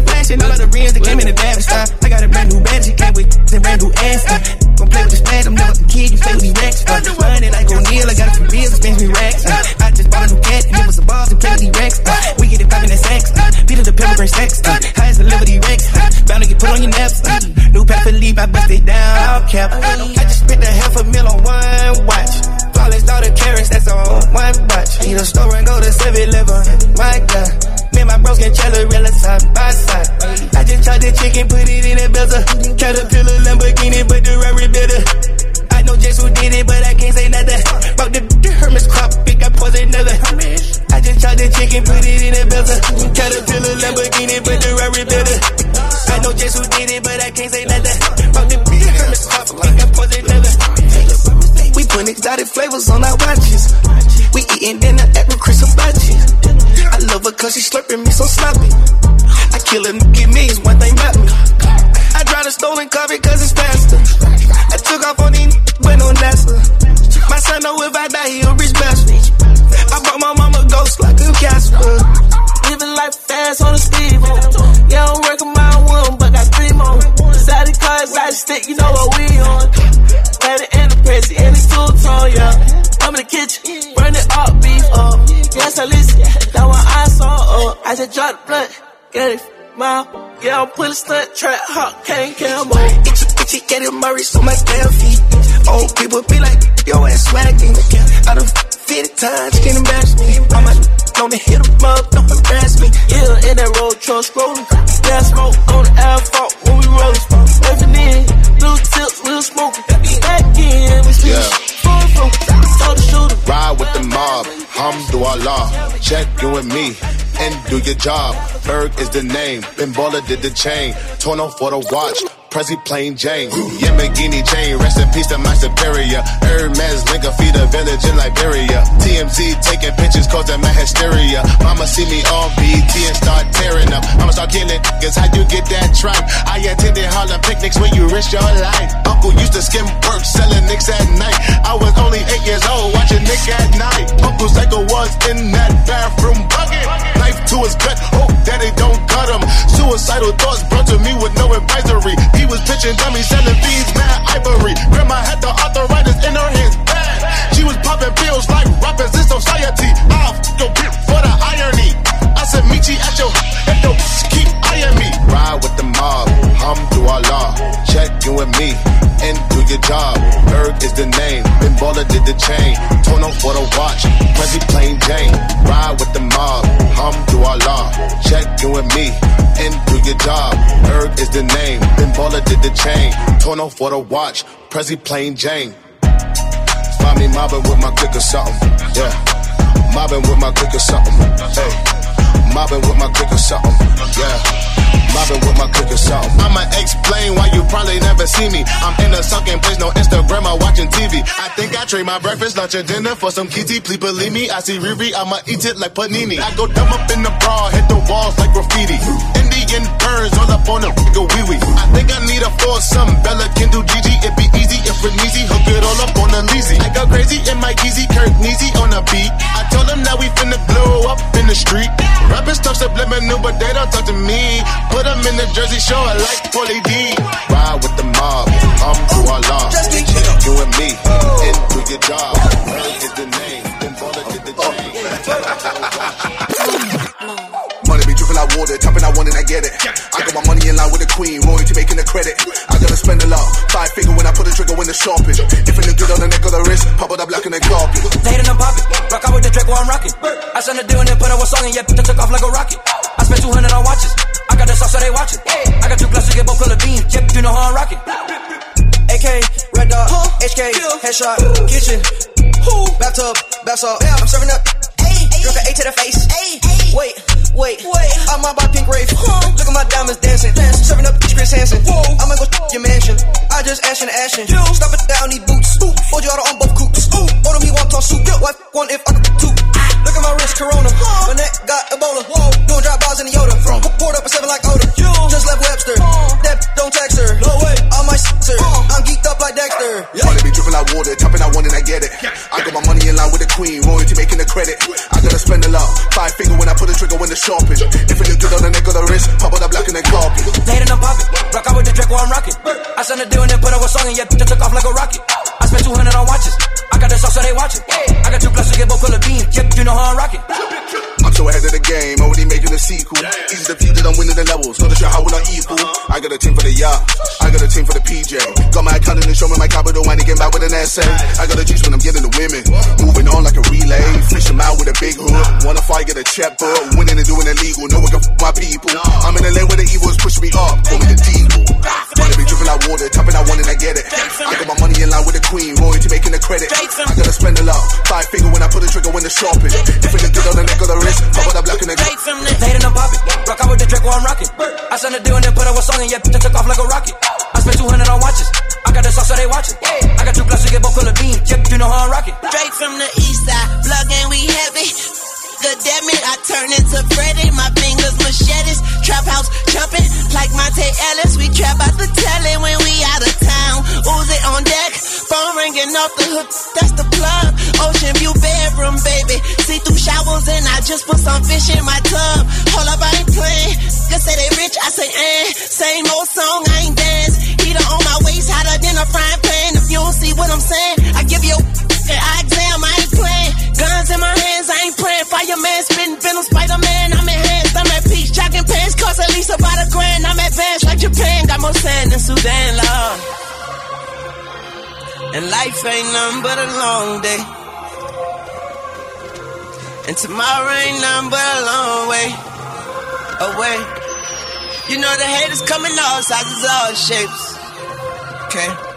me flashing all of the rims that came in the damage style. I got a brand new badge, she came with a brand new ass. Uh, Gon' play with this splash, I'm never the kid, you play with me racks. Uh, money like O'Neal, I got a few bills, spends me racks. Uh, I just bought a new cat, and it was a boss, and play with these racks. Uh, we get it poppin' in sex. Uh, Peter the bring sex. Uh, highest the level these racks. Uh, bound to get put on your naps. Uh, new pack for leave, I bust it down, all cap. I just spent a half a mil on one watch. Flawless daughter carrots, that's on uh. one watch. Eat a store and go to 7-Eleven. My God. Me and my bros can Chandlerella side by side. I just tried the chicken, put it in a bezel. Caterpillar Lamborghini, but the Rari better. I know just who did it, but I can't say nothing. Fuck the, the Hermes crop, pick up was another. I just tried the chicken, put it in a bezel. Caterpillar Lamborghini, but the Rari better. I know just who did it, exotic flavors on our watches. We eating dinner at Chris Hibachi. I love her cause she slurping me so sloppy. I kill a nigga me is one thing about me. I drive a stolen car because it's faster. Mile. Yeah, I'm pulling stunt trap, hot, can't camo. Itchy, itchy, get it Murray, so my damn feet. Old people be like, yo ass swagging. I done 50 times, can't embarrass me. I'm a on the hit em up, don't embarrass me. Yeah, in that road truck scrolling. Gas smoke on the asphalt when we rollin'. Living in, blue tips, we was smoking. Back in, we still Yeah. told the shooter. Ride with the mob, Hamdulillah. Check in with me and do your job. Berg is the name. Ben Baller did the chain. Torn off for the watch. Prezi plain Jane. Yamagini chain. Rest in peace to my superior. Hermes Linka feed a village in Liberia. TMZ taking pictures causing my hysteria. Mama see me on BT and start tearing up. I'ma start killing niggas. How you get that tripe? I attended Harlem picnics when you risk your life. Uncle used to skim work selling nicks at night. I was only eight years old watching Nick at night. Uncle Psycho was in that bathroom bucket. Knife to his gut, hope that don't cut him. Suicidal thoughts brought to me with no advisory. He was pitching dummies, selling beads, mad ivory. Grandma had the arthritis in her hands, bad. She was popping pills like rappers in society. Ah, I'll f- your bitch for the irony. I said, meet you at your, at your, keep eyeing me. Ride with the mob, Hamdulillah. Check in with me and do your job. Berg is the name, Ben Baller did the chain. Torn off for the watch, Prezi plain Jane. Ride with the mob, hum do Hamdulillah. Check in with me and do your job. Berg is the name, Ben Baller did the chain. Torn off for the watch, Prezi plain Jane. Find me mobbing with my click or something. Yeah. Mobbing with my click or something. Hey. Mobbing with my click or something. Yeah. With my or. I'ma explain why you probably never see me. I'm in a sunken place, no Instagram or watching TV. I think I trade my breakfast, lunch, and dinner for some kitty. Please believe me, I see Riri, I'ma eat it like panini. I go dumb up in the bra, hit the walls like graffiti. Indian burns all up on the nigga wee wee. I think I need a foursome. Bella can do Gigi, it be easy if it easy. Hook it all up on the leasy. I go crazy in my easy, Kirk Neasy on the beat. I told them that we finna blow up in the street. Rappers talk subliminal, but they don't talk to me. Put them in the jersey, show it like Paulie D. Ride with the mob, I'm through Allah. Just keep You and me, and do your job. Berg is the name, then Baller did the Money be dripping like water, tapping I want it, I get it. I got my money in line with the queen, royalty making the credit. I gotta spend a lot, five figure when I put the trigger when the shopping. If it look good on the neck of the wrist, pop it up black in the carpet. They in the pocket, rock out with the Draco, I'm rocking. I sent a deal and then put out a song and yeah, bitch, I took off like a rocket. I spent 200 on watches. I got the sauce, so they watch it. I got two glasses, get both color beans. Yep, you know how I'm rocking. AK, red dot, HK, headshot, kitchen, bathtub, bath salt. I'm serving up. Drink an A to the face. Wait, wait, wait. I'm out by pink rave. Look at my diamonds dancing. Serving up Chris Hansen. Whoa. I'ma go your mansion. I just ash and ashin'. Stop it down, need boots. Hold you out on both coops. Order me one toss soup. Wife one if I could two. Look at my wrist, Corona. My neck got Ebola. Doing drop bars in the Yoda. Poured up a seven like Oda. Just left Webster. That don't text her. No way. I might her. I'm geeked up like Money be dripping like water, tapping I want it, I get it. I got my money in line with the queen, royalty making the credit. I gotta spend a lot, five figure when I put the trigger when the shopping. If it look good on the neck of the wrist, pop it the black in the carpet. Laid in the pocket, rock out with the Draco, I'm rocking. I sent a deal and then put out a song and yeah, bitch, I took off like a rocket. I spent 200 on watches. I got the sauce, so they watching. I got two glasses, get both color beans. Yep, you know how I'm rocking. I'm so ahead of the game, already making a sequel. Easy to view that I'm winning the levels, gotta show how we're not equal. I got a team for the yacht, I got a team for the PJ. Got my accountant and show me my capital when they get back with an essay. I got a juice when I'm getting the women, moving on like a relay. Fish out with a big hook, wanna fight, get a check, but winning and doing illegal. No one can f my people. I'm in the lane where the evils push me up, call me the devil. Money be dripping like water, tapping I want it, I get it. I got my money in line with the queen, royalty making the credit. I gotta spend a lot, five figure when I put the trigger when the shopping. If it good on the neck of the wrist, pop it up black in the Laid in the pocket, rock out with the Draco, I'm rocking. I sent a deal and then put out a song and yeah, bitch, I took off like a rocket. I spent 200 on watches. I got the sauce, so they watching. I got two glasses, get both color beans. Yep, you know how I'm rocking. Straight from the east side, plug and we heavy. Good damn it, I turn into Freddy. My fingers machetes, trap house jumping like Monte Ellis. We trap out the telly when we out of town. Uzi on deck, phone ringing off the hook. That's the plug. Ocean view bedroom, baby. See through showers and I just put some fish in my tub. Hold up, I ain't playing. Just say they rich, I say eh. Same old song, I ain't dance. Heater on my waist, hotter than a frying pan. If you don't see what I'm saying, I give you a eye exam, I ain't playing. Guns in my hands, I ain't praying. for your man. spitting venom, Spider Man, I'm enhanced. I'm at peace, jogging pants cost at least about a grand. I'm advanced like Japan, got more sand than Sudan, love. And life ain't nothing but a long day. And tomorrow ain't nothing but a long way away. You know the haters coming all sizes, all shapes. Okay.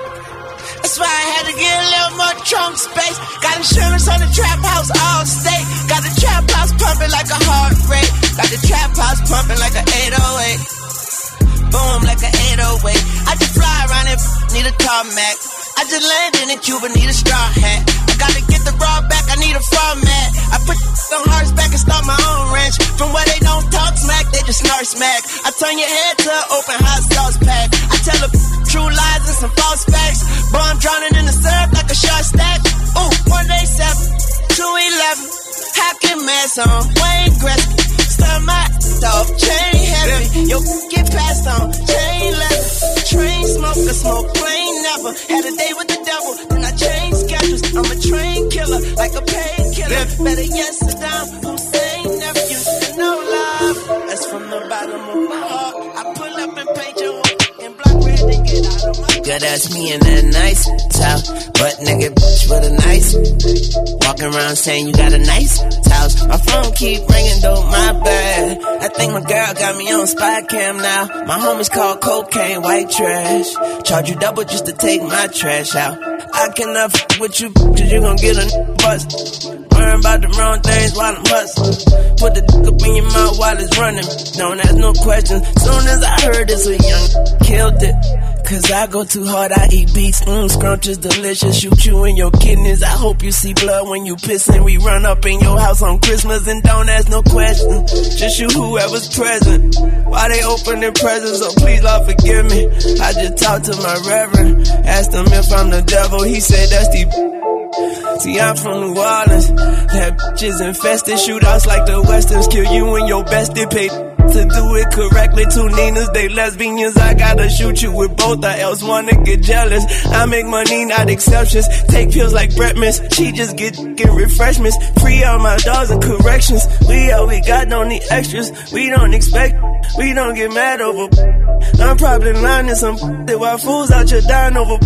That's why I had to get a little more trunk space. Got insurance on the trap house, all state. Got the trap house pumping like a heart rate. Got the trap house pumping like a 808. Boom, like a 808. I just fly around and need a tarmac. I just landed in Cuba, need a straw hat. I gotta get the raw back, I need a format. I put some hearts back and start my own ranch. From where they don't talk smack, they just snort smack. I turn your head to an open hot sauce pack. I tell a true lies and some false facts. Boy, I'm drowning in the syrup like a short stack. Ooh, one day seven, two eleven. Hacking mask on, Wayne Gretzky. Stir my off, chain heavy. Yo, get passed on, chain leather. Train smoker, smoke plain never. Had a day with the devil, I'm a train killer, like a painkiller. Better yes, Saddam Hussein Good ass me in that nice top, But nigga bitch with a nice. Walking around saying you got a nice house. My phone keep ringing, though my bad. I think my girl got me on spy cam now. My homies call cocaine white trash. Charge you double just to take my trash out. I cannot f with you, cause you gon' get a bust. Worrying about the wrong things while I'm hustling. Put the dick up in your mouth while it's running. Don't ask no questions. Soon as I heard this, a young killed it. Cause I go too hard, I eat beats, mmm, scrunches delicious, shoot you in your kidneys. I hope you see blood when you pissin'. We run up in your house on Christmas and don't ask no questions. Just shoot whoever's present. Why they opening presents? So please, Lord, forgive me. I just talked to my reverend, asked him if I'm the devil. He said that's the. See, I'm from New Orleans. That bitches infested shootouts like the Westerns kill you and your bestie pay to do it correctly. Two Ninas, they lesbians. I gotta shoot you with both, or else wanna get jealous. I make money, not exceptions. Take pills like Brett Miss. She just get get refreshments. Free all my dogs and corrections. We all we got, don't need extras. We don't expect, we don't get mad over. I'm probably lying to some while fools out here dying over.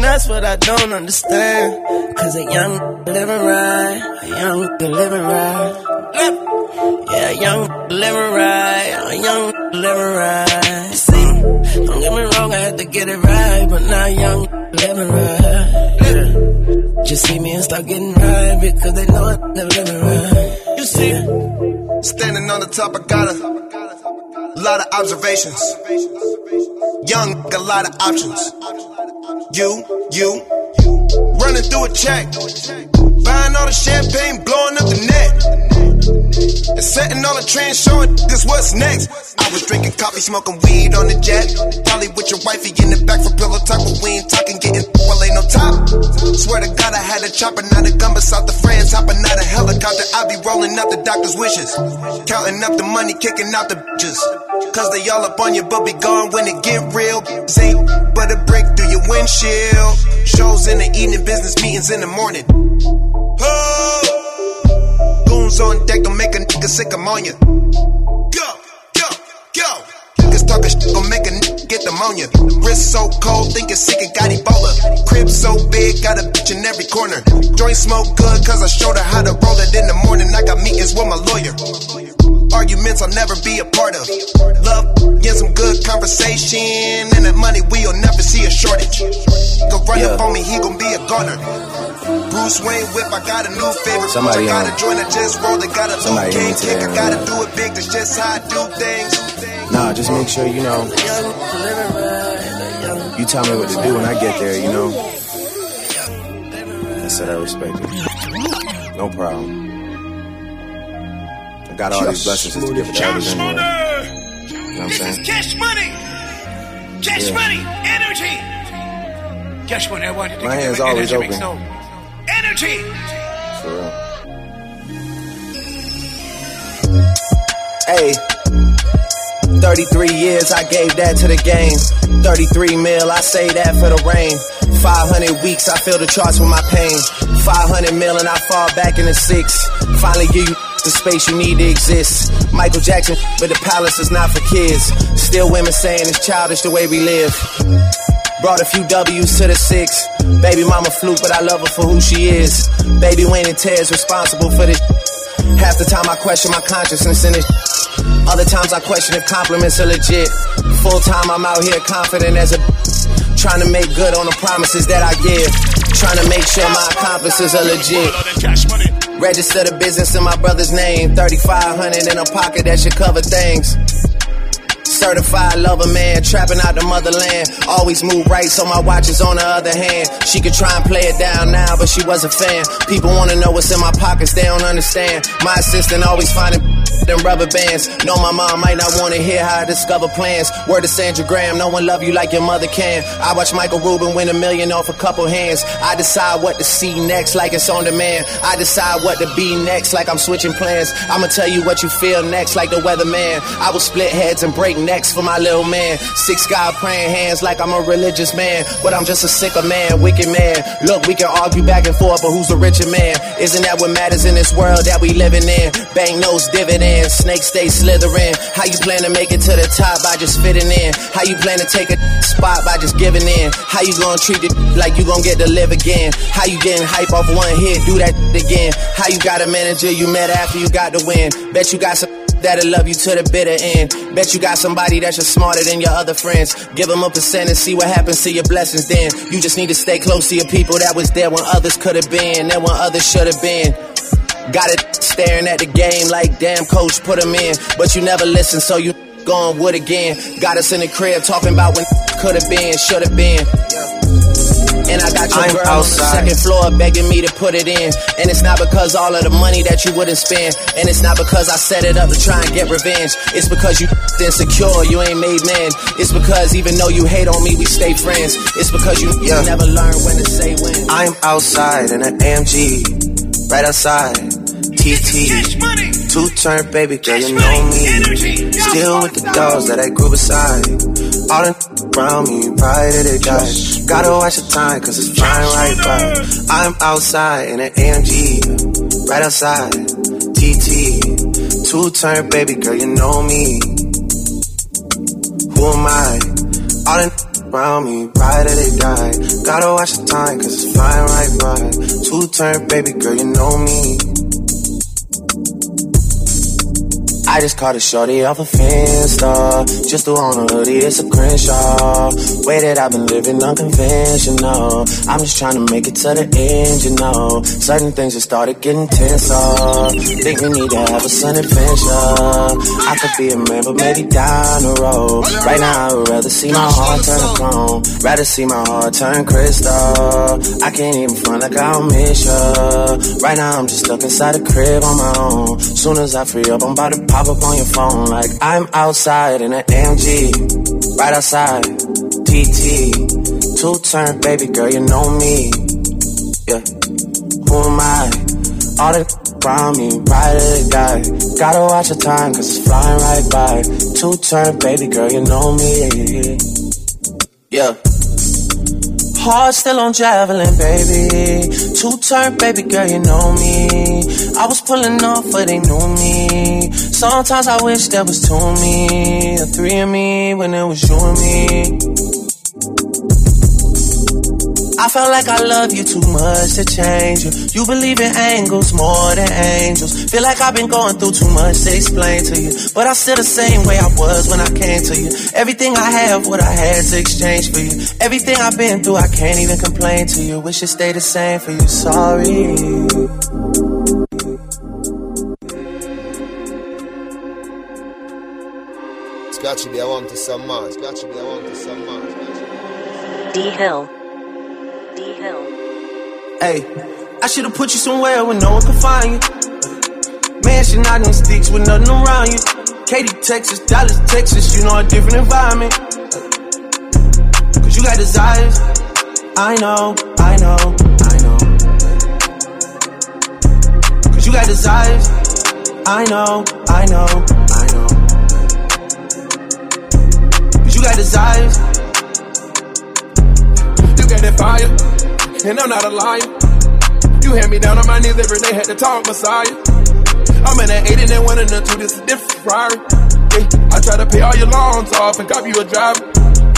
That's what I don't understand. Cause a young living right, a young living right. Yeah, a young living right, a young living right. See, don't get me wrong, I had to get it right, but now young living right. Yeah. Just see me and start getting right because they know I'm living right. You see, standing on the top, I got a lot of observations. Young, a lot of options. You, you, running through a check, buying all the champagne, blowing up the net. And setting all the trends, showing this what's next. I was drinking coffee, smoking weed on the jet. Probably with your wifey in the back for pillow talk, but we ain't talking, getting well, ain't no top. Swear to God, I had a chopper, not a gun, but south the friends, hopping out a helicopter. I be rolling up the doctor's wishes, counting up the money, kicking out the bitches. Cause they all up on you, but be gone when it get real. Say, but a break through your windshield. Shows in the evening, business meetings in the morning. Oh. Goons on deck, don't make a nigga sick ammonia. Go, go, go. Niggas talking shit, gon' make a nigga get pneumonia. Wrist so cold, think it's sick, it got Ebola. Crib so big, got a bitch in every corner. Joint smoke good, cause I showed her how to roll it in the morning. I got meetings with my lawyer. Arguments I'll never be a part of. Love, yeah, some good conversation. And that money, we'll never see a shortage. Go run up on me, he gon' be a gunner. Bruce Wayne whip, I got a new favorite. Somebody, I got um, a joint, I just rolled it. Got a somebody game kick, I gotta do it big. That's just how I do things. Nah, just make sure you know. You tell me what to do when I get there, you know. I said I respect it. No problem. I got all these blessings to give it to others anyway. You know what I'm This is saying? cash money. Cash Yeah. money. Energy. Cash money. I want you to My hand's always open. Energy. For real. Hey. 33 years, I gave that to the game. 33 mil, I say that for the rain. 500 weeks, I feel the charts with my pain. 500 mil and I fall back in the six. Finally give you the space you need to exist. Michael Jackson, but the palace is not for kids. Still women saying it's childish the way we live. Brought a few W's to the six. Baby mama fluke, but I love her for who she is. Baby Wayne and Ted's responsible for this. Half the time I question my consciousness in it. Other times I question if compliments are legit. Full time I'm out here confident as a trying to make good on the promises that I give. Trying to make sure my accomplices are legit. Register the business in my brother's name. 3500 in a pocket that should cover things. Certified lover man, trapping out the motherland. Always move right, so my watch is on the other hand. She could try and play it down now, but she was a fan. People wanna know what's in my pockets, they don't understand. My assistant always finding them rubber bands. Know my mom might not wanna hear how I discover plans. Word to Sandra Graham, no one love you like your mother can. I watch Michael Rubin win a million off a couple hands. I decide what to see next, like it's on demand. I decide what to be next, like I'm switching plans. I'ma tell you what you feel next, like the weatherman. I will split heads and break necks for my little man. Six God praying hands like I'm a religious man, but I'm just a sicker man, wicked man. Look, we can argue back and forth, but who's the richer man? Isn't that what matters in this world that we living in? Bank knows dividends, snakes stay slithering. How you plan to make it to the top by just fitting in? How you plan to take a spot by just giving in? How you gonna treat it like you gonna get to live again? How you getting hype off one hit, do that again? How you got a manager you met after you got the win? Bet you got some that'll love you to the bitter end. Bet you got somebody that's just smarter than your other friends. Give them a percent and see what happens to your blessings then. You just need to stay close to your people that was there when others could have been and when others should have been. Got it staring at the game like damn coach put them in. But you never listen, so you going wood again. Got us in the crib talking about when could have been, should have been. And I got your I'm girl on the second floor begging me to put it in. And it's not because all of the money that you wouldn't spend. And it's not because I set it up to try and get revenge. It's because you insecure, you ain't made man. It's because even though you hate on me, we stay friends. It's because you, you never learn when to say when. I'm outside in an AMG, right outside. TT, two turn baby girl, you know me. Still with the dogs that I grew beside. All the around me, right at they die. Gotta watch the time, cause it's flying right by. I'm outside in an AMG, right outside. TT, two turn baby girl, you know me. Who am I? All the around me, right at they die. Gotta watch the time, cause it's flying right by. Two turn baby girl, you know me. I just caught a shorty off a Finsta. Just threw on a hoodie, it's a Crenshaw. Way that I've been living unconventional. I'm just trying to make it to the end, you know. Certain things just started getting tense up. Think we need to have a sun adventure. I could be a man, but maybe down the road. Right now, I would rather see my heart turn to chrome. Rather see my heart turn crystal. I can't even front like I don't miss ya. Right now, I'm just stuck inside the crib on my own. Soon as I free up, I'm about to pop up on your phone. Like I'm outside in an AMG, right outside. TT, two turn baby girl, you know me. Yeah, who am I? All the around me, right at the guy. Gotta watch the time, cause it's flying right by. Two turn baby girl, you know me. Yeah. Heart still on javelin, baby. Two turn, baby girl, you know me. I was pulling off, but they knew me. Sometimes I wish there was two of me, or three of me, when it was you and me. I felt like I love you too much to change you. You believe in angles more than angels. Feel like I've been going through too much to explain to you. But I'm still the same way I was when I came to you. Everything I have, what I had to exchange for you. Everything I've been through, I can't even complain to you. Wish it stayed the same for you. Sorry. Scotchy B, I want to some more. Scotchy B, I want to some more. D Hill. Hey, I should've put you somewhere where no one could find you. Mansion out in sticks with nothing around you. Katy, Texas, Dallas, Texas, you know a different environment. Cause you got desires. I know, I know, I know. Cause you got desires. I know, I know, I know. Cause you got desires. You got that fire, and I'm not a liar. You had me down on my knees every day, had to talk Messiah. I'm in that 8 and that 1 and the 2, this is different Ferrari. Yeah, I try to pay all your loans off and cop you a driver.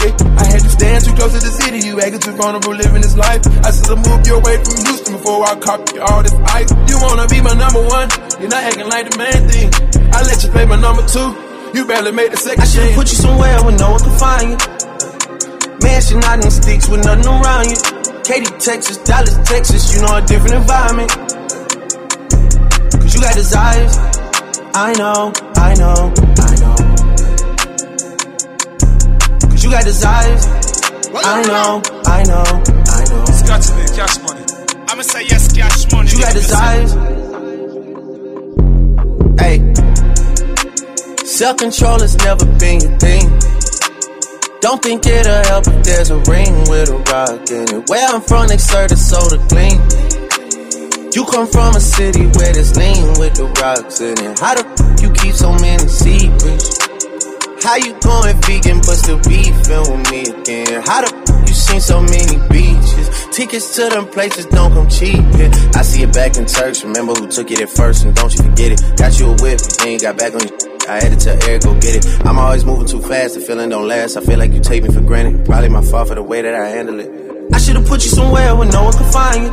Yeah, I had to stand too close to the city. You acting too vulnerable living this life. I should have moved you away from Houston before I copy all this ice. You wanna be my number one? You're not acting like the main thing. I let you play my number two. You barely made the second I should've put you somewhere where no one can find you. Mansion out in sticks with nothing around you. Katy, Texas, Dallas, Texas, you know a different environment. Cause you got desires. I know, I know, I know. Cause you got desires. I know, I know, I know. It's got to be cash money. I'ma say yes, cash money. You got desires. Hey. Self control has never been your thing. Don't think it'll help if there's a ring with a rock in it. Where I'm from, they serve the soda clean. You come from a city where there's lean with the rocks in it. How the f you keep so many secrets? How you going vegan but still beefing with me again? How the f you seen so many beaches? Tickets to them places don't come cheap. Yeah. I see it back in Turks. Remember who took it at first, and don't you forget it. Got you a whip, you got back on your. I had to tell Eric go get it. I'm always moving too fast, the feeling don't last. I feel like you take me for granted. Probably my fault for the way that I handle it. I should've put you somewhere where no one could find you.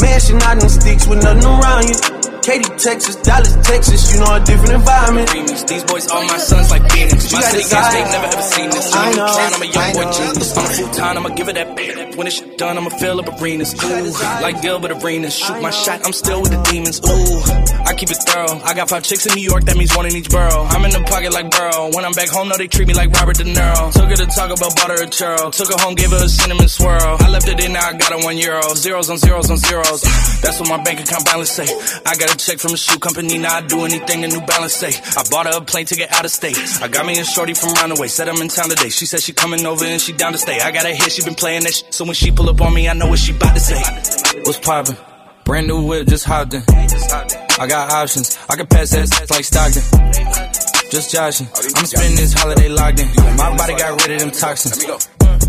Mansion out in sticks with nothing around you. Katy, Texas, Dallas, Texas, you know a different environment. These boys all my sons like Phoenix. My city kids, they never ever seen this. I'm know, trying, I'm a young boy genius. I'm full time, I'ma give it that bit. When it's done, I'ma fill up arenas. Ooh, like Gilbert Arenas. Shoot my shot, I'm still with the demons. Ooh, I keep it thorough. I got five chicks in New York, that means one in each borough. I'm in the pocket like Burrow. When I'm back home, no, they treat me like Robert De Niro. Took her to talk about butter or churro. Took her home, gave her a cinnamon swirl. I left it in, now I got her one euro. Zeros on zeros on zeros. That's what my bank account balance say. I got a check from a shoe company, now I do anything the New Balance say. I bought her a plane ticket out of state. I got me a shorty from Runaway, said I'm in town today. She said she coming over and she down to stay. I got her here, she been playing that shit. So when she pull up on me, I know what she about to say. What's poppin'? Brand new whip, just hopped in. I got options, I can pass that like Stockton. Just joshing. I'm spending this holiday locked in. My body got rid of them toxins.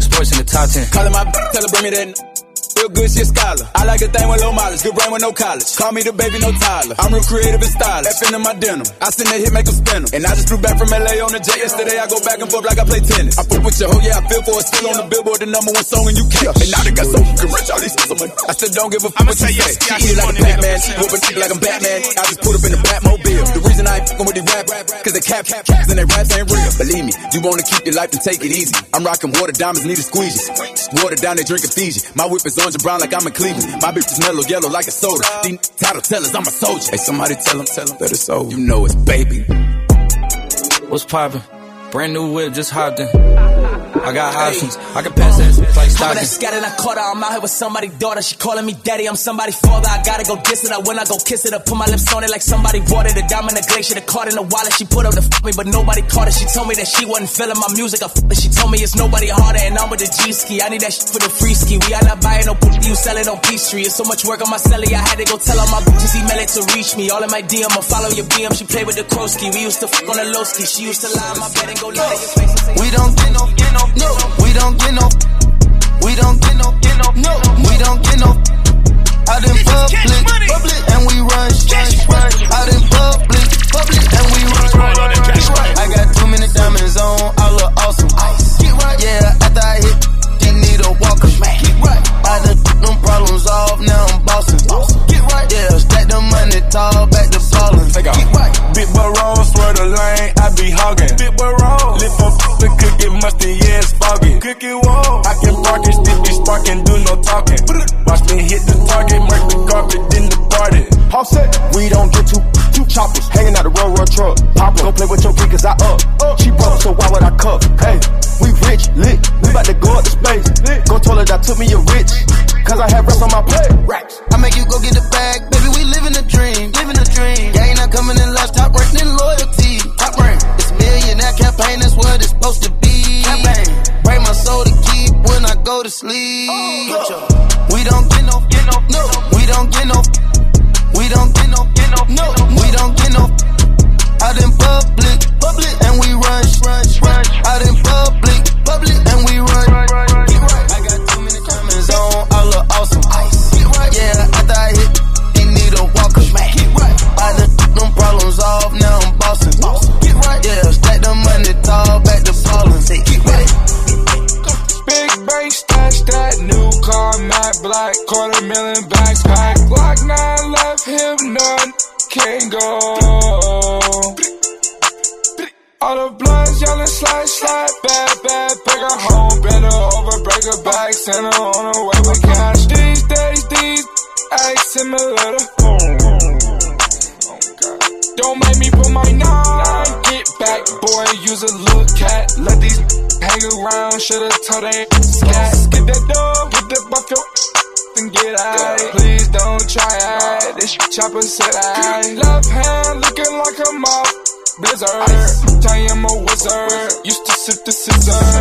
Sports in the top 10. Calling my b- tell her bring me that. Real good shit scholar. I like a thing with low mileage, good brain with no college. Call me the baby, no Tyler. I'm real creative and stylish. F in my denim. I send that hit, make 'em spin 'em. And I just flew back from LA on the jet yesterday. I go back and forth like I play tennis. I fuck with your hoe, yeah, I feel for it. Still on the billboard, the number one song in UK. And now they got so fucking rich, all these kids on my. I still don't give a fuck what you say. She eat it like a Batman, whooping shit like I'm Batman. I just put up in the Batmobile. The reason I ain't fucking with the rap, cause they cap, cap, caps and they raps ain't real. Believe me, you wanna keep your life and take it easy. I'm rocking water diamonds, need a squeegee. Water down, they drinking Fiji. My whip is orange and brown like I'm in Cleveland. My bitch is mellow yellow like a soda. These title tellers, I'm a soldier. Hey, somebody tell them, tell them that it's over. You know it's baby. What's poppin'? Brand new whip, just hopped in. I got options, I can pass that like I'm that Stockton. scattered, I caught her. I'm out here with somebody's daughter. She calling me daddy. I'm somebody's father. I gotta go diss it. I when I go kiss it, I put my lips on it like somebody watered the diamond, in the glacier, the card in the wallet. She put up to f me, but nobody caught it. She told me that she wasn't feeling my music. I f it. She told me it's nobody harder, and I'm with the G ski. I need that shit for the free ski. We are not buying no pussy, you sell it on P Street. It's so much work on my celly. I had to go tell all my bitches email it to reach me. All in my DM, I follow your BM. She played with the Krosky. We used to fuck on the low ski. She used to lie in my bed and go lie in your face. We don't get no, get no, no. We don't get no. We don't get no, get no, no. We don't get no. Out in public, public, and we run, run, run. Out in public, public, and we run, run, run. I got too many diamonds on, I look awesome. Get right. Yeah, after I hit, you need a walker. Get right. I done took them problems off, now I'm bossing. Get right. Yeah, stack the money tall, back to ballin'. Get right. Big boy roll, swear the lane, I be hogging. Big boy roll, lip up the cookie musty, yeah, it's foggy. Cookie wall, I can park it, still be sparking, do no talking. Watch me hit the target, mark the carpet, then the party. Offset, we don't get two, two choppers hanging out the road, road truck. Pop don't play with your kid cause I up. up. She broke, so why would I cuff? Hey, we rich, lit, we about to go up to space. Go her that took me a rich, cause I have rest on my plate. Racks. I make you go get the bag, baby. We living a dream, living a dream. Gang not coming in last, top ranking in loyalty. Top rank, it's millionaire campaign. That's what it's supposed to be. Campaign, break my soul to keep when I go to sleep. Oh, we don't get no, get no, no. We don't get no, we don't get no, get no, no. We don't get no. Out in public, public, and we rush, run, run. Sip the scissor. Had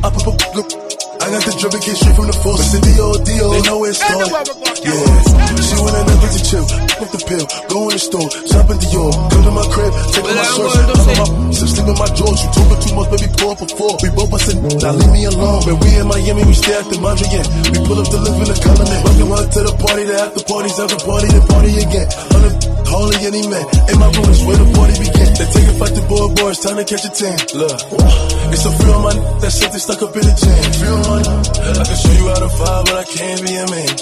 I pop up, look. I got the drip, it came straight from the force. It's the D.O. D.O. They know where it. Yeah, she went in there to chill. Off the pill, go in the store, shop at Dior. Come to my crib, take off my shorts. Pop my, some sleep in my drawers. You talking too much, baby, pour up a four. We both bustin', now leave me alone. When we in Miami, we stay at the Mondrian. We pull up the live in the colonnade. Welcome up to the party, the after parties, after party, the party again. Hardly any man in my room is where the party began. They take a fight to boy boys, time to catch a tan. Look, uh, it's a my n- that shit they stuck up in the jam. My n- I can show you how to fight, but I can't be a man.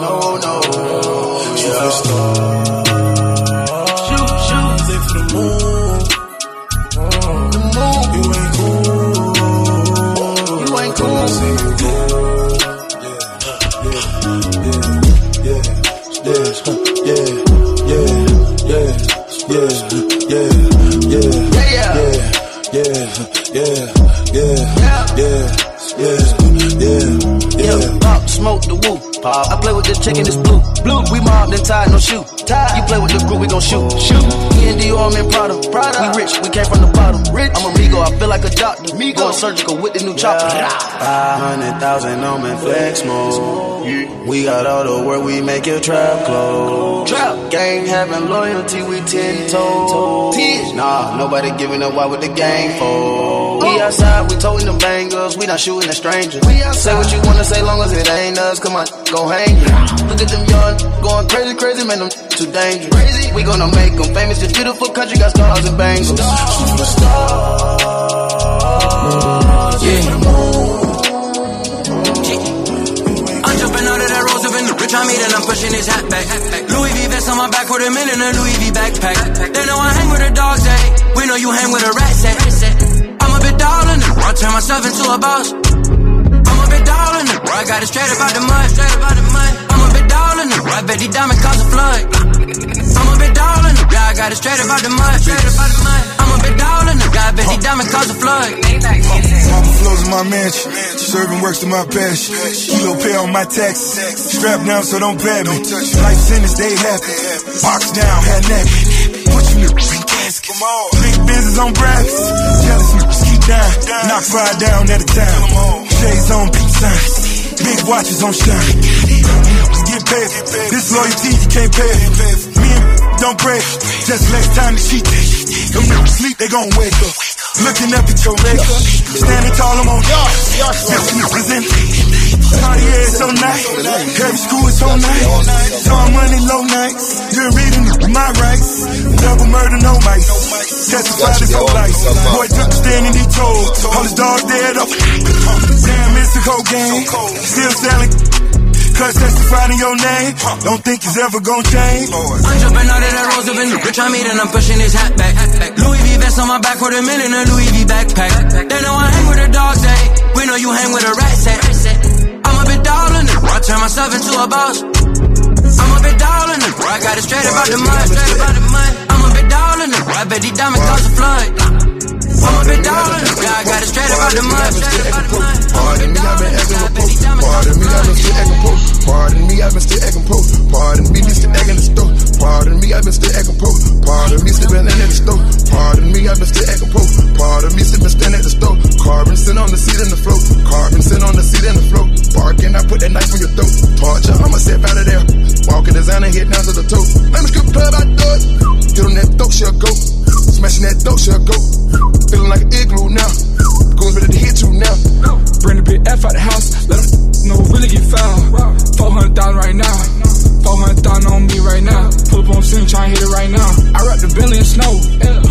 no, no, shoot the stars. Shoot, shoot, take for the moon. I play with the chicken, it's blue. Blue, we mobbed and tied, no shoe. Tied. You play with the crew, we gon' shoot. Shoot. Me and Dior, I'm in Prada. Prada. We rich, we came from the bottom. Rich. I'm a Migo, I feel like a doctor. Migo. Going surgical with the new chopper. Five hundred thousand on in flex mode. We got all the work, we make your trap close. Trap. Gang having loyalty, we ten toes. Nah, nobody giving up. Why with the gang for? We outside, we toting them bangers. We not shooting at strangers. We outside. Say what you wanna say, long as it ain't us. Come on, go hang it. Look at them young, going crazy, crazy, man. Them too dangerous. Crazy. We gonna make them famous. This beautiful country got stars and bangles. Superstars. Yeah. I'm jumping out of that Roosevelt, the rich I made and I'm pushing his hat back. Louis V vest on my back with a million in a Louis V backpack. They know I hang with the dogs, eh? We know you hang with a rat set. A bit darling, I turn myself into a boss. I'm a bit darling, I got it straight about the mud, straight about the mud. I'm a bit darling, I bet these diamonds cause a flood. I'm a bit darling, yeah, I got it straight about the mud, straight about the mud. I'm a bit darling, I bet these diamonds cause a flood. Mama flows in my mansion, serving works to my passion. Kilo pay on my taxes, strap down so don't pat me. Life sentence, they happy. Box down, had nappy. Put you in the. Big business on brackets. Jealous niggas keep down. Knock five down at a time. Shades on peace signs. Big watches on shine. Get paid. This loyalty you can't pay. Me and don't pray. Just less time to cheat. Them niggas sleep, they gon' wake up. Looking up at your maker. Standing tall, I'm on y'all. Fifty percent. Cartier is so nice. Heavy school is so nice. Tall money, low nights. You're reading my rights. Double murder, no mice. Testify to so life. Boy took a stand and he told. All his dogs dead up. Damn, it's a cold game. Still selling. Cause testifying in your name. Don't think it's ever gonna change. I'm jumping out of that the rich I made and I'm pushing his hat back. Louis V vest on my back with a million a Louis V backpack. They know I hang with the dogs, eh? We know you hang with a rat set. I'm a bit darling, I turn myself into a boss. I'm a bit darling, I got it straight about the mud. I'm a bit darling, I bet these diamonds cause a flood. I'm a mud. Pardon me, I've been acting a. Pardon me, I've been still acting post. Pardon me, I've been still acting post. Pardon me, me still acting the stove. Pardon me, I've been still acting post. Pardon me, still been at the stove. Pardon me, I've been still acting post. Pardon me, still been standing stove. Carbon sit on the seat in the float. Carbon sit on the seat in the float. Barking, I put that knife on your throat. Torture, I'ma step out of there. Walking designer, hit down to the toe. Let me strip club, I do. Get on that throat, she'll go. Smashing that throat, she'll go. Feeling like an igloo now. Goons ready to hit you now. Bring the big F out the house, let them know really get foul. 400,000 right now, 400,000 on me right now. Pull up on scene, try and hit it right now. I wrap the Bentley in snow,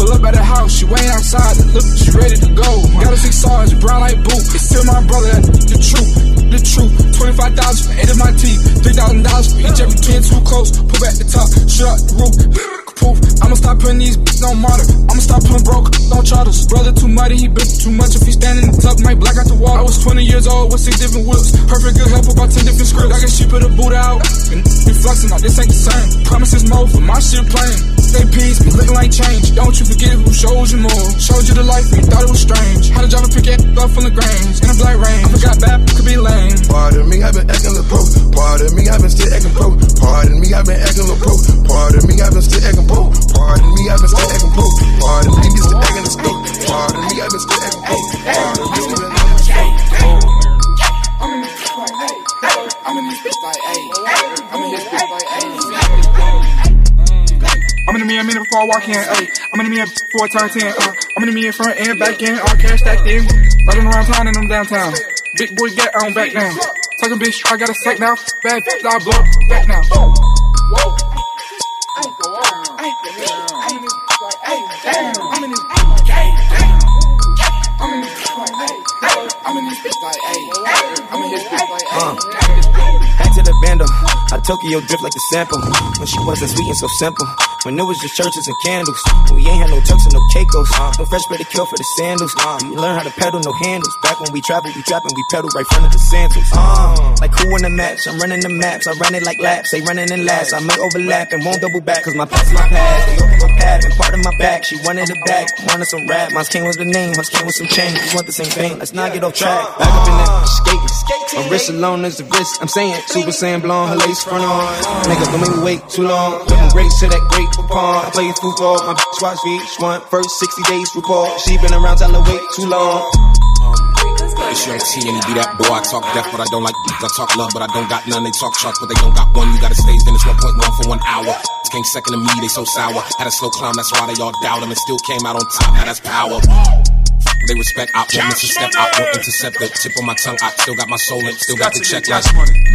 pull up at the house, she waiting outside, look, she ready to go. Got a six stars, brown like boot, it's still my brother, the truth, the truth. 25,000 for eight of my teeth, $3,000 for each every twin too close. Pull back the top, shut the roof. Proof. I'ma stop putting these bitches on monitor. I'ma stop putting broke on charters. Brother too muddy, he been too much. If he standing in the tub, might black out the wall. I was 20 years old with six different whips. Perfect good help about 10 different scripts. I can shit put a boot out. And be flexing out, this ain't the same. Promises more for my shit playing. Stay peace, be looking like change. Don't you forget who showed you more. Showed you the life, and you thought it was strange. Had to drive a picket up from the grains. In a black rain. I forgot bad, could be lame. Pardon me, I've been acting a pro. Pardon me, I've been still acting pro. Pardon me, I've been acting a pro. Pardon me, I've been still acting Pardon me, I've been still acting pro. Pardon me, this still acting a scope. Pardon me, I've been still acting pro. Pardon me, acting a I'm in this bitch. I'm in this bitch. I'm in this bitch. I'm in the mirror before I walk in, hey. I'm in the mirror before I turn 10, uh. I'm in the mirror front and back in, all cash stacked in. Riding around town and I'm downtown. Big boy get on back down. Talking bitch, I got a sack now. Bad bitch, I blow back now. Whoa. This bitch like, hey. I'm in this bitch like, Uh, back to the bando. I Tokyo drift like the sample. When she wasn't sweet and so simple. When it was just churches and candles. We ain't had no Turks and no Caicos. Uh-huh. No fresh bread to kill for the sandals. Uh-huh. You learn how to pedal, no handles. Back when we travel, we trapping, we pedal right front of the sandals. Uh, like who in the match? I'm running the maps. I run it like laps. They running in last. I may overlap and won't double back. Cause my past is my past. They open my path and part of my back. She wanted it back. Wanted some rap. Mines came with the name. Mines came with some change. We want the same thing. Let's not get off track. Back up in that skating. My wrist alone is the wrist. I'm saying Super Saiyan blonde, her lace front on. Nigga, don't make me wait too long. Don't race to that great pond. I play football. My bitch watch VH1. First 60 days report. She been around, tell her wait too long. It's Young T and be that boy. I talk death, but I don't like I talk love, but I don't got none. They talk sharp, but they don't got one. You gotta stage, then it's 1.1 for one hour. Came second to me, they so sour. Had a slow climb, that's why they all doubt him and still came out on top. Now that's power. They respect I won't miss a step, I won't intercept the tip of my tongue. I still got my soul in, still got the check like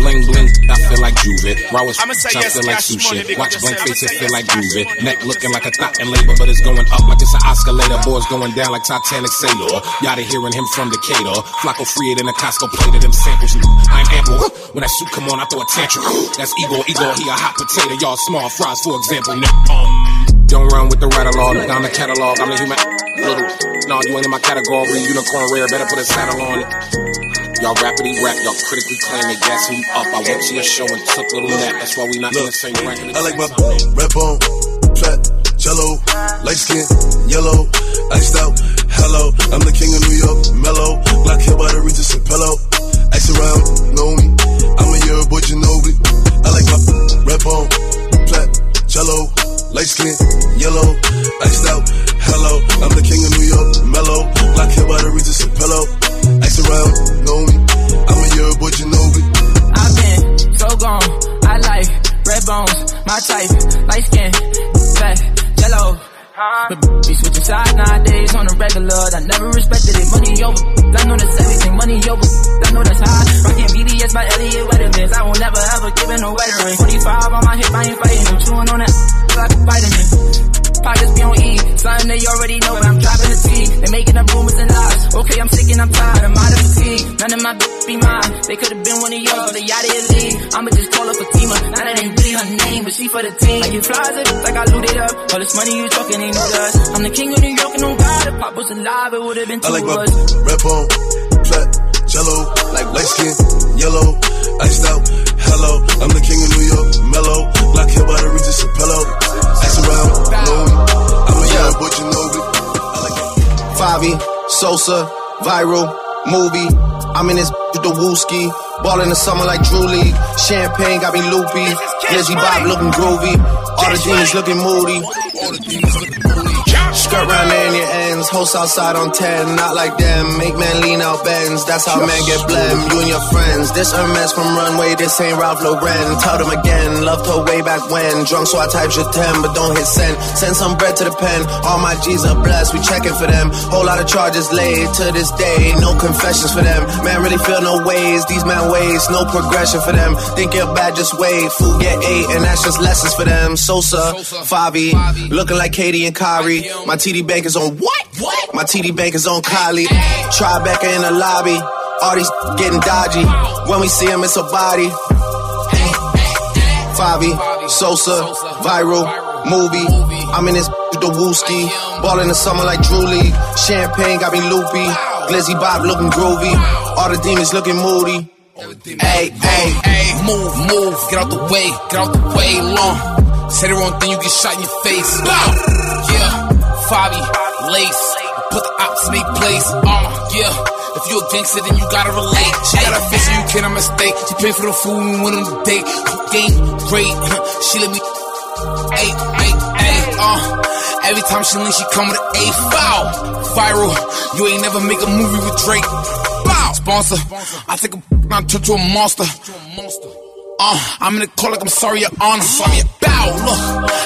bling bling. I feel like Juve. Raw I'ma I feel like sushi. Watch blank I'ma faces feel like groovy. Neck looking like a thought in labor, but it's going up like it's an escalator. Boys going down like Titanic sailor. Y'all are hearing him from Decatur. Flacco free it in a Costco plate of them samples. I'm ample. When that suit come on, I throw a tantrum. That's Igor, Igor, he a hot potato. Y'all small fries, for example. Um, don't run with the rattle on. Down the catalog, I'm the human. Little, no, you ain't in my category. Unicorn rare, better put a saddle on it. Y'all rappity rap, y'all critically claim they gas me up. I went to your show and took little nap. That's why we not in the same bracket. I like my rap on, flat, jello, light skin, yellow, iced out, hello. I'm the king of New York, mellow. Black hair by the Regis and pillow. Ice around, know me. I'm a year boy, Ginobili. I like my rap on, flat, jello, light skin, yellow, iced out, hello. I'm the king of New York, mellow. Black hair by the Regis and pillow. Ice around, know me. I'm a year boy, Ginobili. I've been so gone. I like red bones, my type, light skin, fat, jello. But be switching sides nowadays on the regular. I never respected it. Money over. I know that's everything. Money over. I know that's high. Rockin' BBS by Elliot Weathermans. I will never ever give in a wedding ring. 45 on my hip, I ain't fighting them. Chewing on that like a vitamin. Pockets be on E. Something they already know, but I'm driving the T. They making up rumors and lies. Okay, I'm sick and I'm tired. I'm out of fatigue. None of my bitch be mine. They could have been one of yours, but they out of your. I'ma just call her Fatima. Now that ain't really her name, but she for the team. I get flies it like I looted up. All this money you talking ain't no dust. I'm the king of New York and no God. If Pop was alive, it would have been too much. I two like of my us. rap on, flat, jello, like light skin, yellow, iced out, hello. I'm the king of New York, mellow, black hair by the Regis and pillow. Ice around, know. I'm a young boy, you know me. Five Favi, Sosa, viral, movie. I'm in this with the wooski. Ball in the summer like Drew League. Champagne got me loopy. Lizzie Bob looking groovy. All the demons looking moody. All the demons looking moody. Skirt round in your ends. Host outside on 10. Not like them. Make man lean out bends. That's how men get blem. You and your friends. This Hermes from Runway. This ain't Ralph Lauren. Tell them again. Loved her way back when. Drunk so I typed your 10. But don't hit send. Send some bread to the pen. All my G's are blessed. We checking for them. Whole lot of charges laid to this day. No confessions for them. Man really feel no ways. These man ways. No progression for them. Think you're bad, just wait. Food get eight. And that's just lessons for them. Sosa, Favi. Looking like Katie and Kyrie. My TD bank is on what? What? My TD bank is on Kylie. Tribeca in the lobby. All these getting dodgy. When we see him, it's a body. Favi, Sosa, viral, movie. I'm in this with the wooski. Ball in the summer like Drew League. Champagne got me loopy. Glizzy Bob looking groovy. All the demons looking moody. Hey, hey, hey, move, move, get out the way, get out the way, long. Say the wrong thing, you get shot in your face. Yeah, Fabi, lace, put the ops their place. Uh, yeah. If you a gangster, then you gotta relate. She got a face, you cannot mistake. She paid for the food and we went on the date. Game great, she let me. Hey, hey, hey, uh. Every time she lean, she come with an A foul. Viral, you ain't never make a movie with Drake. Bow. Sponsor, I take a I turn to a monster. Uh, I'm in the call like I'm sorry, your honor. Sorry, bow. Look,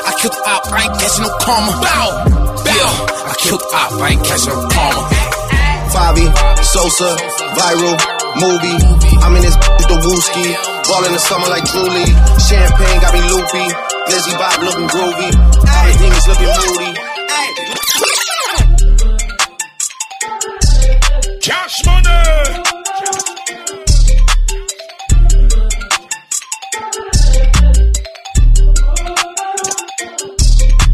I killed the op, I ain't catching no karma. Bow, bow. I killed the op, I ain't catching no karma. Favi, Sosa, viral, movie. I'm in this with the wooski. Ball in the summer like Julie. Champagne got me loopy. Lizzie Bob looking groovy. All the demons looking moody. Cash money.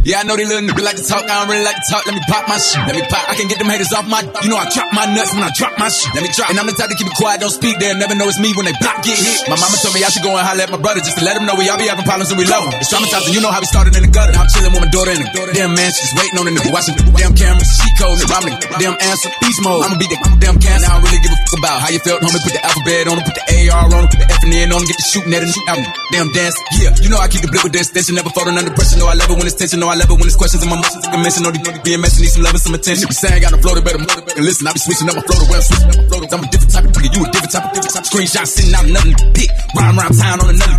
Yeah, I know they little niggas like to talk. I don't really like to talk. Let me pop my shit. Let me pop. I can get them haters off my. You know I drop my nuts when I drop my shit. Let me drop. And I'm the type to keep it quiet, don't speak. They'll never know it's me when they block get hit. My mama told me I should go and holler at my brother just to let him know we all be having problems and we low. It's traumatizing. You know how we started in the gutter. I'm chilling with my daughter in the damn man. She's waiting on the nigga watching the damn camera. She cold nigga. I'm damn answer. Beast mode. I'ma be the damn cancer. I don't really give a fuck about how you felt, homie. Put the alphabet on him, put the AR on him, put the F and N on him, get the shooting at him. I'm damn dance. Yeah, you know I keep the blip with the extension. Never folding under pressure. No, I love it when it's tension. No, I love it when it's questions in my. I mention all these being messy, need some love and some attention. Be saying I got a floater, better move and listen. I be switching up my floater, I'm switching up my floater. I'm a different type of nigga, you a different type of different type of screenshot sitting out another pick. Riding around town on another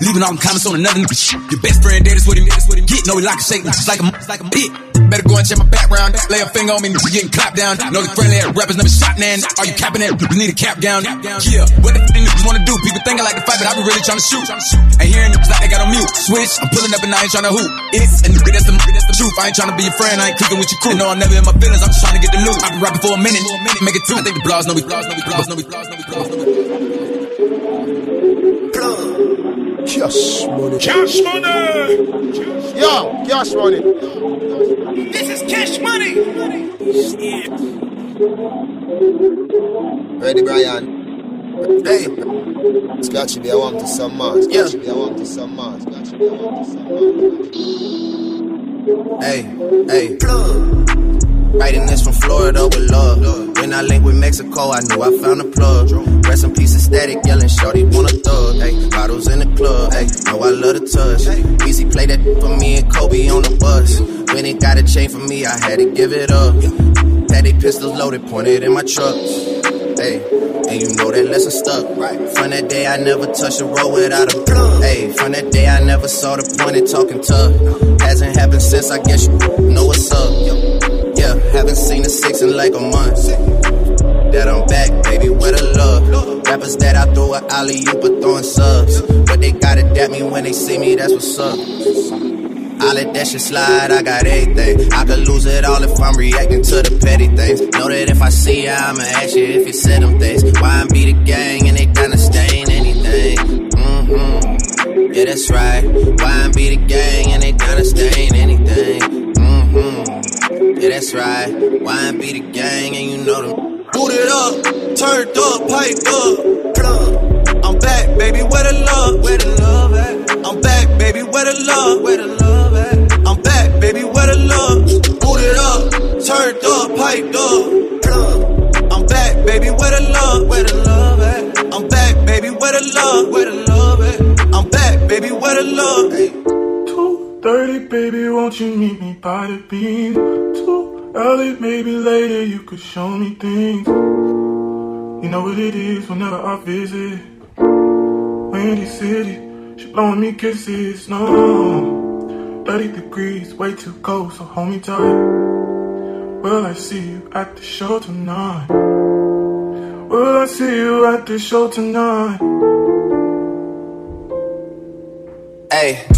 Leaving all them comments on another nigga shit. Your best friend dead is what he get. No, he like a shake, just like a, like a bit. Better go and check my background. Lay a finger on me, nigga, getting clapped down. Know the friendly ass rappers never shot, man. Are you capping that? You need a cap down. Yeah, what the f niggas wanna do? People think I like to fight, but I be really trying to shoot. Ain't hearing niggas like they got on mute. Switch, I'm pulling up and I ain't trying to hoop. It's a nigga, that's the, that's the truth. I ain't trying to be your friend, I ain't clicking with your crew. No, I'm never in my feelings, I'm just trying to get the loot. I been rapping for a minute, make it two. I think the blogs know we blogs, know we blogs, know we blogs, know we blogs, know we Cash money. Cash money. Yo, cash money. This is cash money. Ready, Brian? Hey. Scratchy B I want to some more. Scratchy B I want to some more. Scratchy B I want to some more. Hey, hey. Writing this from Florida with love. When I linked with Mexico, I knew I found a plug. Rest in peace, static, yelling, shorty want a thug. Hey, bottles in the club. Hey, know I love the touch. Easy play that for me and Kobe on the bus. When it got a chain for me, I had to give it up. Had they pistols loaded, pointed in my truck. Hey, and you know that lesson stuck. From that day, I never touched a road without a plug. Hey, from that day, I never saw the point in talking tough. Hasn't happened since, I guess you know what's up. Yeah, haven't seen a six in like a month. That I'm back, baby, where the love? Rappers that I throw a alley oop but throwing subs. But they gotta dap me when they see me, that's what's up. I let that shit slide, I got everything. I could lose it all if I'm reacting to the petty things. Know that if I see ya, I'ma ask you if you said them things. Why I be the gang and they gonna stain anything? Mm-hmm. Yeah, that's right. Why I be the gang and they gonna stain anything? Mm-hmm. Yeah, that's right. Wine be the gang, and you know them. Boot it up, turned up, piped up. Plug. I'm back, baby, where the love? Where the love at? I'm back, baby, where the love? Where the love at? I'm back, baby, where the love? Boot it up, turned up, piped up. Plug. I'm back, baby, where the love? Where the love at? I'm back, baby, where the love? Where the love at? I'm back, baby, where the love? Hey won't you meet me by the Bean? Too early, maybe later, you could show me things. You know what it is whenever I visit. Windy City, she blowing me kisses, no. 30 degrees, way too cold, so hold me tight. Will I see you at the show tonight? Will I see you at the show tonight? Hey.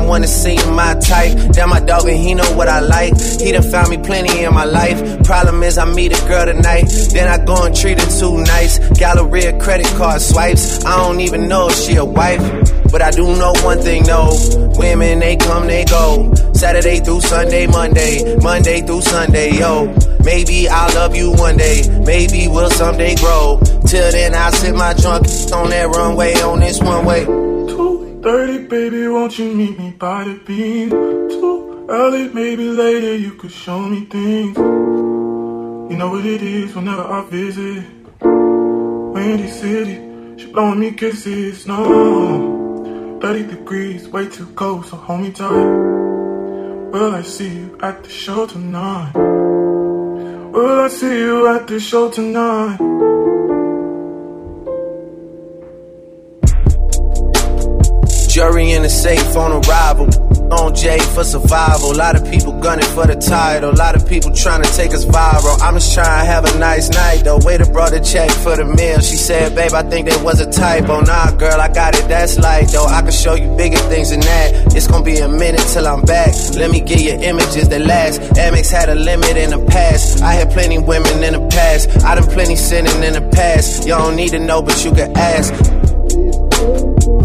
to see my type. Damn, my dog, and he know what I like. He done found me plenty in my life. Problem is, I meet a girl tonight. Then I go and treat her too nice. Galleria credit card swipes. I don't even know if she a wife. But I do know one thing, though. Women, they come, they go. Saturday through Sunday, Monday. Monday through Sunday, yo. Maybe I'll love you one day. Maybe we'll someday grow. Till then, I'll sit my drunk on that runway on this one way. 2.30, baby, won't you meet me by the Bean? Too early, maybe later, you could show me things. You know what it is whenever I visit. Windy City, she blowing me kisses, no. 30 degrees, way too cold, so hold me tight. Will I see you at the show tonight? Will I see you at the show tonight? In the safe on arrival. On J for survival. A lot of people gunning for the title. A lot of people trying to take us viral. I'm just trying to have a nice night though. Waiter brought a check for the meal. She said, Babe, I think there was a typo. Nah, girl, I got it. That's light though. I can show you bigger things than that. It's gonna be a minute till I'm back. Let me get you images that last. Amex had a limit in the past. I had plenty women in the past. I done plenty sinning in the past. Y'all don't need to know, but you can ask.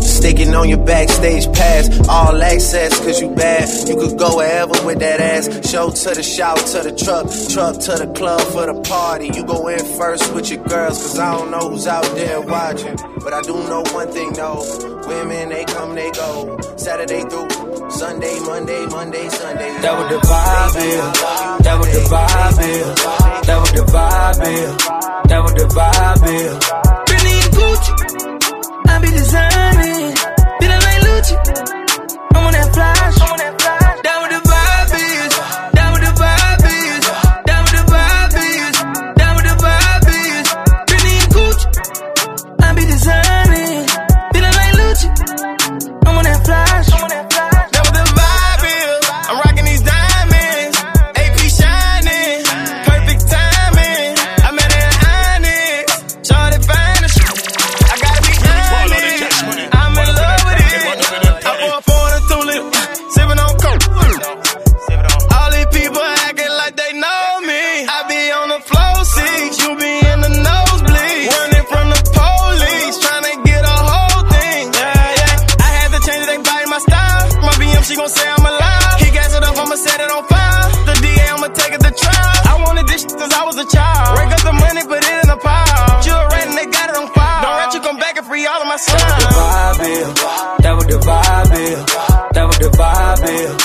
Sticking on your backstage pass, all access, cause you bad. You could go wherever with that ass. Show to the shout, to the truck, truck to the club for the party. You go in first with your girls, cause I don't know who's out there watching. But I do know one thing though women, they come, they go. Saturday through Sunday, Monday, Monday, Sunday. That what the vibe. That what the vibe. That what the vibe. That what the vibe. On that flash, I'm on that was a child. Rake up the money, put it in pile. And they got it on. Don't you come back and free all of my That what the vibe is. That what the vibe is. That what the vibe is.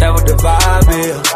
That what the vibe is.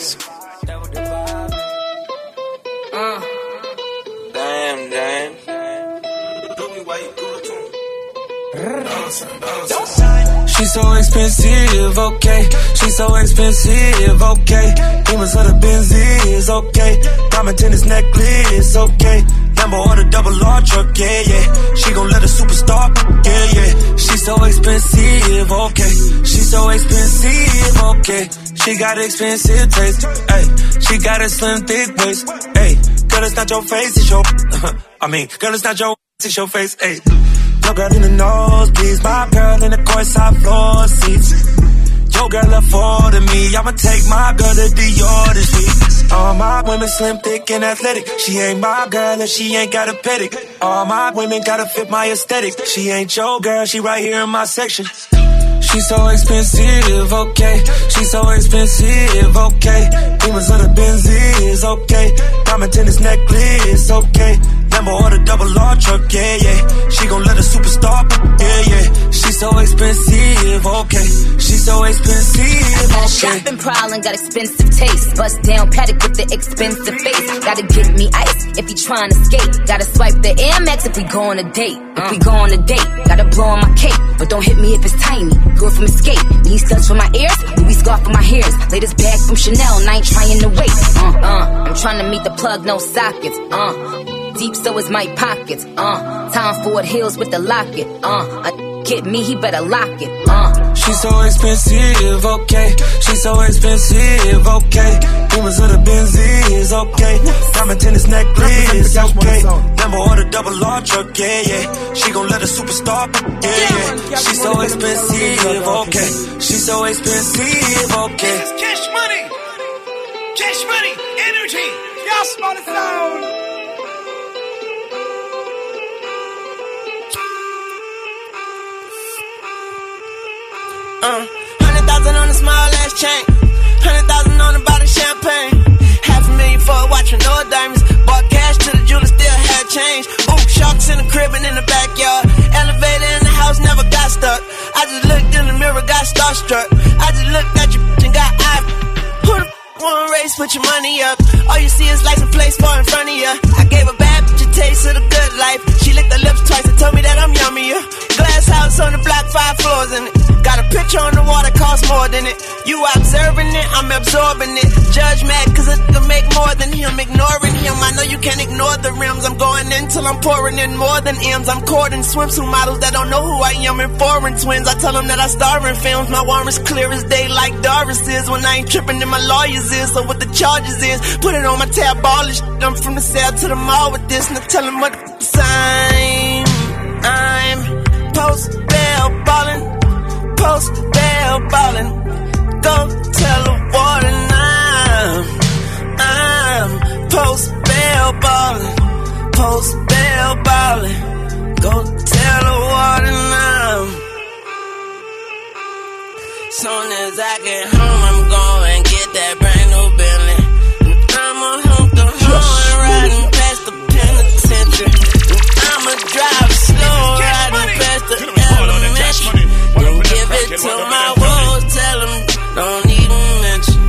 Fatty bones. Damn, damn. She's so expensive, okay. She's so expensive, okay. Demons of the Benzies, okay. Diamond tennis necklace, okay. Lambo or the double R truck, yeah, yeah. She gon' let a superstar, yeah, yeah. She's so expensive, okay. She's so expensive, okay. She got expensive taste, hey. She got a slim, thick waist, hey. Girl, it's not your face, it's your. I mean, girl, it's not your. It's your face, hey. Your girl in the nosebleeds, my girl in the courtside floor seats. Your girl afforded me, I'ma take my girl to Dior this week. All my women slim, thick, and athletic. She ain't my girl and she ain't got a pedic. All my women gotta fit my aesthetic. She ain't your girl, she right here in my section. She's so expensive, okay. She's so expensive, okay. Demons of the Benzies, okay. Diamond tennis necklace, okay. Lambo or the double R truck, yeah, yeah. She gon' let a superstar, yeah, yeah. So expensive, okay. She's so expensive, okay. shopping problem, got expensive taste. Bust down Patek with the expensive face. Gotta get me ice if you tryna skate. Gotta swipe the Air Max if we go on a date. If we go on a date, gotta blow on my cake. But don't hit me if it's tiny. Girl from Escape. Need studs for my ears, Louis scarf for my hairs. Latest bag from Chanel, and I ain't trying to wait. Uh, uh, I'm trying to meet the plug, no sockets. Uh, deep so is my pockets. Uh, Tom Ford Hills with the locket. Uh, a get me, he better lock it. Uh. She's so expensive, okay. She's so expensive, okay. Demons of the Benzies, okay. Diamond tennis necklace, okay. Lambo or the double R truck, yeah, yeah. She gon' let a superstar, yeah, yeah. She's so expensive, okay. She's so expensive, okay. Cash money. Cash money. Energy. Y'all smell the Uh, hundred thousand on a small ass chain. Hundred thousand on a bottle champagne. Half a million for a watch with no diamonds. Bought cash to the jeweler, still had change. Ooh, sharks in the crib and in the backyard. Elevator in the house, never got stuck. I just looked in the mirror, got starstruck. I just looked at you and got eye. Who the f- wanna race, put your money up. All you see is license plates far in front of you. I gave a bad taste of the good life. She licked her lips twice and told me that I'm yummier. Glass house on the block, five floors in it. Got a picture on the wall that costs more than it. You observing it, I'm absorbing it. Judge mad cause it can make more than him. Ignoring him, I know you can't ignore the rims. I'm going in till I'm pouring in more than M's. I'm courting swimsuit models that don't know who I am and foreign twins. I tell them that I star in films. My warrant's clear as day like Doris is. When I ain't tripping, then my lawyers is. So what the charges is, put it on my tab, all this. I'm from the cell to the mall with this. Now tell them what the sign. I'm post bail ballin', post bail ballin'. Go tell the warden I'm, I'm post bail ballin', post bail ballin'. Go tell the warden I'm. Soon as I get home, to my wolves, tell them don't even mention.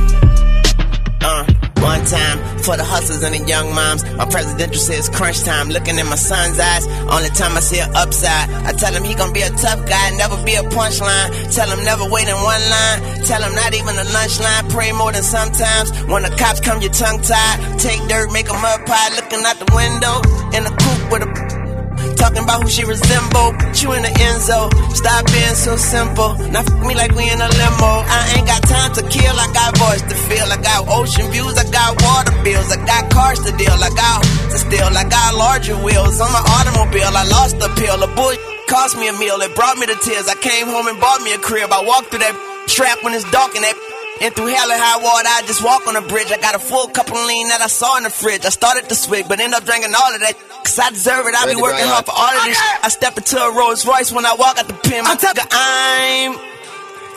Uh, one time for the hustlers and the young moms. My presidential says crunch time. Looking in my son's eyes, only time I see an upside. I tell him he gonna be a tough guy, never be a punchline. Tell him never wait in one line. Tell him not even a lunch line. Pray more than sometimes. When the cops come, you're tongue tied. Take dirt, make a mud pie. Looking out the window in a coupe with a Talking about who she resemble, put you in the end zone. Stop being so simple. Now fuck me like we in a limo. I ain't got time to kill, I got voice to feel. I got ocean views, I got water bills, I got cars to deal, I got to steal, I got larger wheels on my automobile. I lost the pill, the bull cost me a meal, it brought me to tears. I came home and bought me a crib. I walked through that trap when it's dark and that and through hell and high water, I just walk on the bridge. I got a full cup of lean that I saw in the fridge. I started to swig, but end up drinking all of that. Cause I deserve it. I be working hard for all of this. I step into a Rolls Royce when I walk out the pen. My nigga, I'm,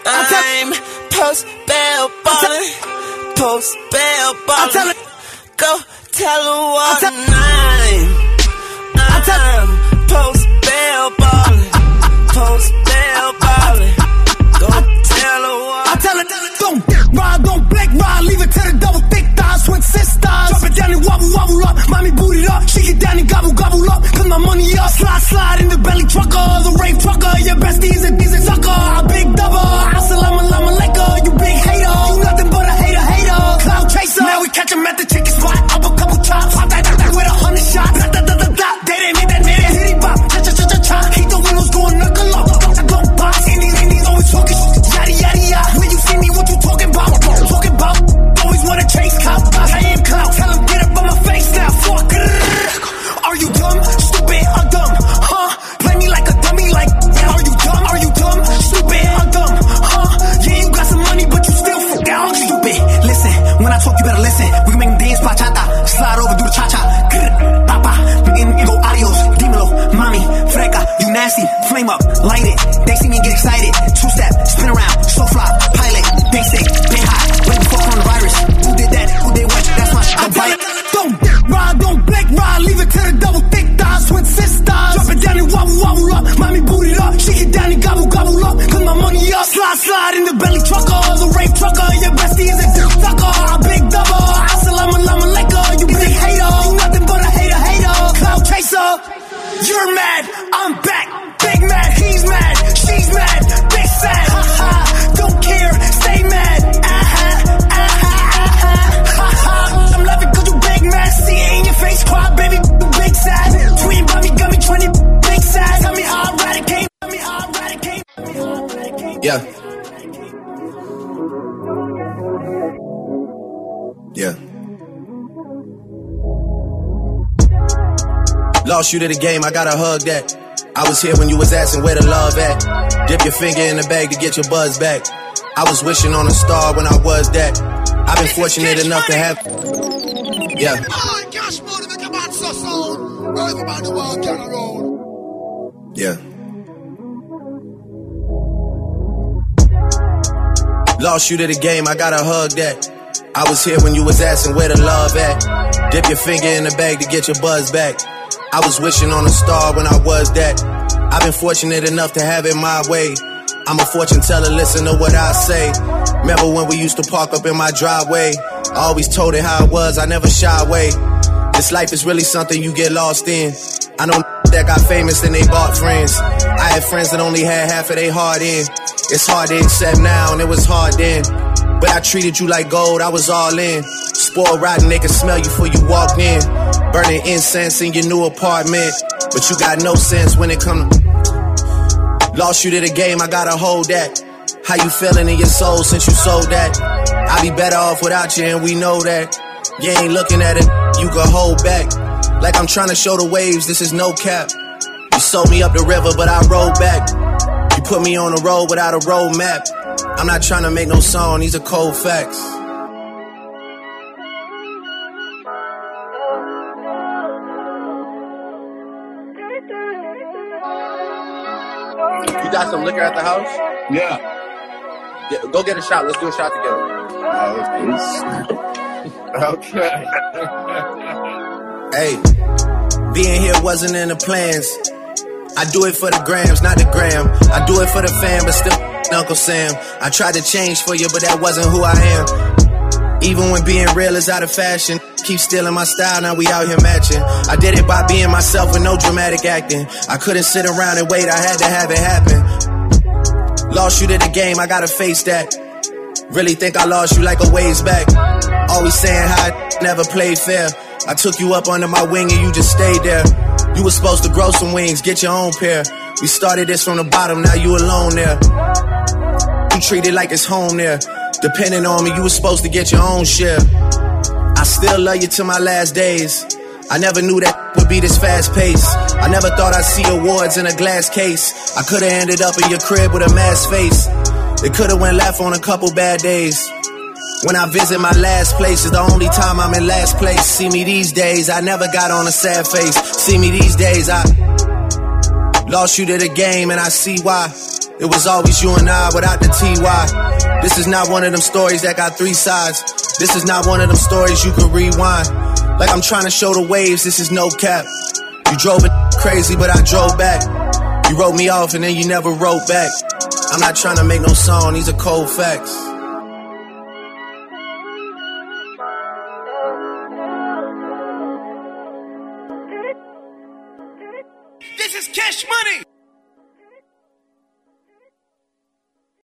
I'm post bail ballin', post bail ballin'. Go tell her what name. I'm post bail ballin', post bail ballin'. Go tell her what. I tell don't blink, ride, leave it to the double thick thighs, twin sisters. Drop it down and wobble, wobble up, mommy boot it up, shake it down and gobble, gobble up, cause my money up. Slide, slide in the belly trucker, the rave trucker, your bestie is a decent sucker, a big double. Assalamu you big hater, you nothing but a hater, hater. Cloud chaser, now we catch him at the chicken spot, up a couple chops, pop that, that, that with a hundred shots. I talk, you better listen. We can make them dance bachata, slide over, do the cha cha. Papa, go adios, dímelo, mommy. freca, you nasty, flame up, light it. They see me get excited, two step, spin around, So fly, pilot, basic, been hot, way before coronavirus. Who did that? Who did what? That's my the bite. Don't ride, don't blink, ride, leave it to the double thick thighs, twin sisters. Drop it down and wobble, wobble up, mommy boot it up, shake it down and gobble, up. Slide, in the belly trucker, the rape trucker, your bestie is a dick sucker, a big double. Assalamu alaikum, you big hater, you nothing but a hater, hater. Cloud chaser, you're mad, I'm back, big mad, he's mad, she's mad, big sad, ha ha, don't care, stay mad, aha, aha, aha, ha Ah ha. Ha ha. I'm laughing cause you big mad, see it in your face, cry, baby, you big sad. Twin by me, got me 20, big sad. Tell me how I eradicate, tell me how I eradicate. Yeah. Yeah. Lost you to the game, I gotta hug that. I was here when you was asking where the love at. Dip your finger in the bag to get your buzz back. I was wishing on a star when I was that. I've been fortunate enough to have. Yeah. Oh, cash money make a man so sound. Where everybody walk down the road. Yeah. Lost you to the game, I gotta hug that. I was here when you was asking where the love at. Dip your finger in the bag to get your buzz back. I was wishing on a star when I was that. I've been fortunate enough to have it my way. I'm a fortune teller, listen to what I say. Remember when we used to park up in my driveway? I always told it how it was, I never shy away. This life is really something you get lost in. I know that got famous and they bought friends. I had friends that only had half of their heart in. It's hard to accept now, and it was hard then. But I treated you like gold, I was all in. Spoiled rotten, could smell you before you walked in. Burning incense in your new apartment. But you got no sense when it come Lost you to the game, I gotta hold that. How you feeling in your soul since you sold that? I'd be better off without you, and we know that. You ain't looking at it, you can hold back. Like I'm trying to show the waves, this is no cap. You sold me up the river, but I rode back. You put me on a road without a road map. I'm not trying to make no song, these are cold facts. You got some liquor at the house? Yeah. Yeah, go get a shot. Let's do a shot together. okay. Hey, being here wasn't in the plans. I do it for the grams, not the gram. I do it for the fam, but still Uncle Sam. I tried to change for you, but that wasn't who I am. Even when being real is out of fashion, keep stealing my style, now we out here matching. I did it by being myself with no dramatic acting. I couldn't sit around and wait, I had to have it happen. Lost you to the game, I gotta face that. Really think I lost you like a ways back. Always saying how I never played fair. I took you up under my wing and you just stayed there. You were supposed to grow some wings, get your own pair. We started this from the bottom, now you alone there. You treat it like it's home there. Depending on me, you were supposed to get your own share. I still love you to my last days. I never knew that would be this fast pace. I never thought I'd see awards in a glass case. I could've ended up in your crib with a mask face. It could've went left on a couple bad days. When I visit my last place, is the only time I'm in last place. See me these days, I never got on a sad face. See me these days, I lost you to the game, and I see why. It was always you and I without the TY. This is not one of them stories that got three sides. This is not one of them stories you can rewind. Like I'm trying to show the waves, this is no cap. You drove it crazy, but I drove back. You wrote me off and then you never wrote back. I'm not trying to make no song, these are cold facts. This is cash money.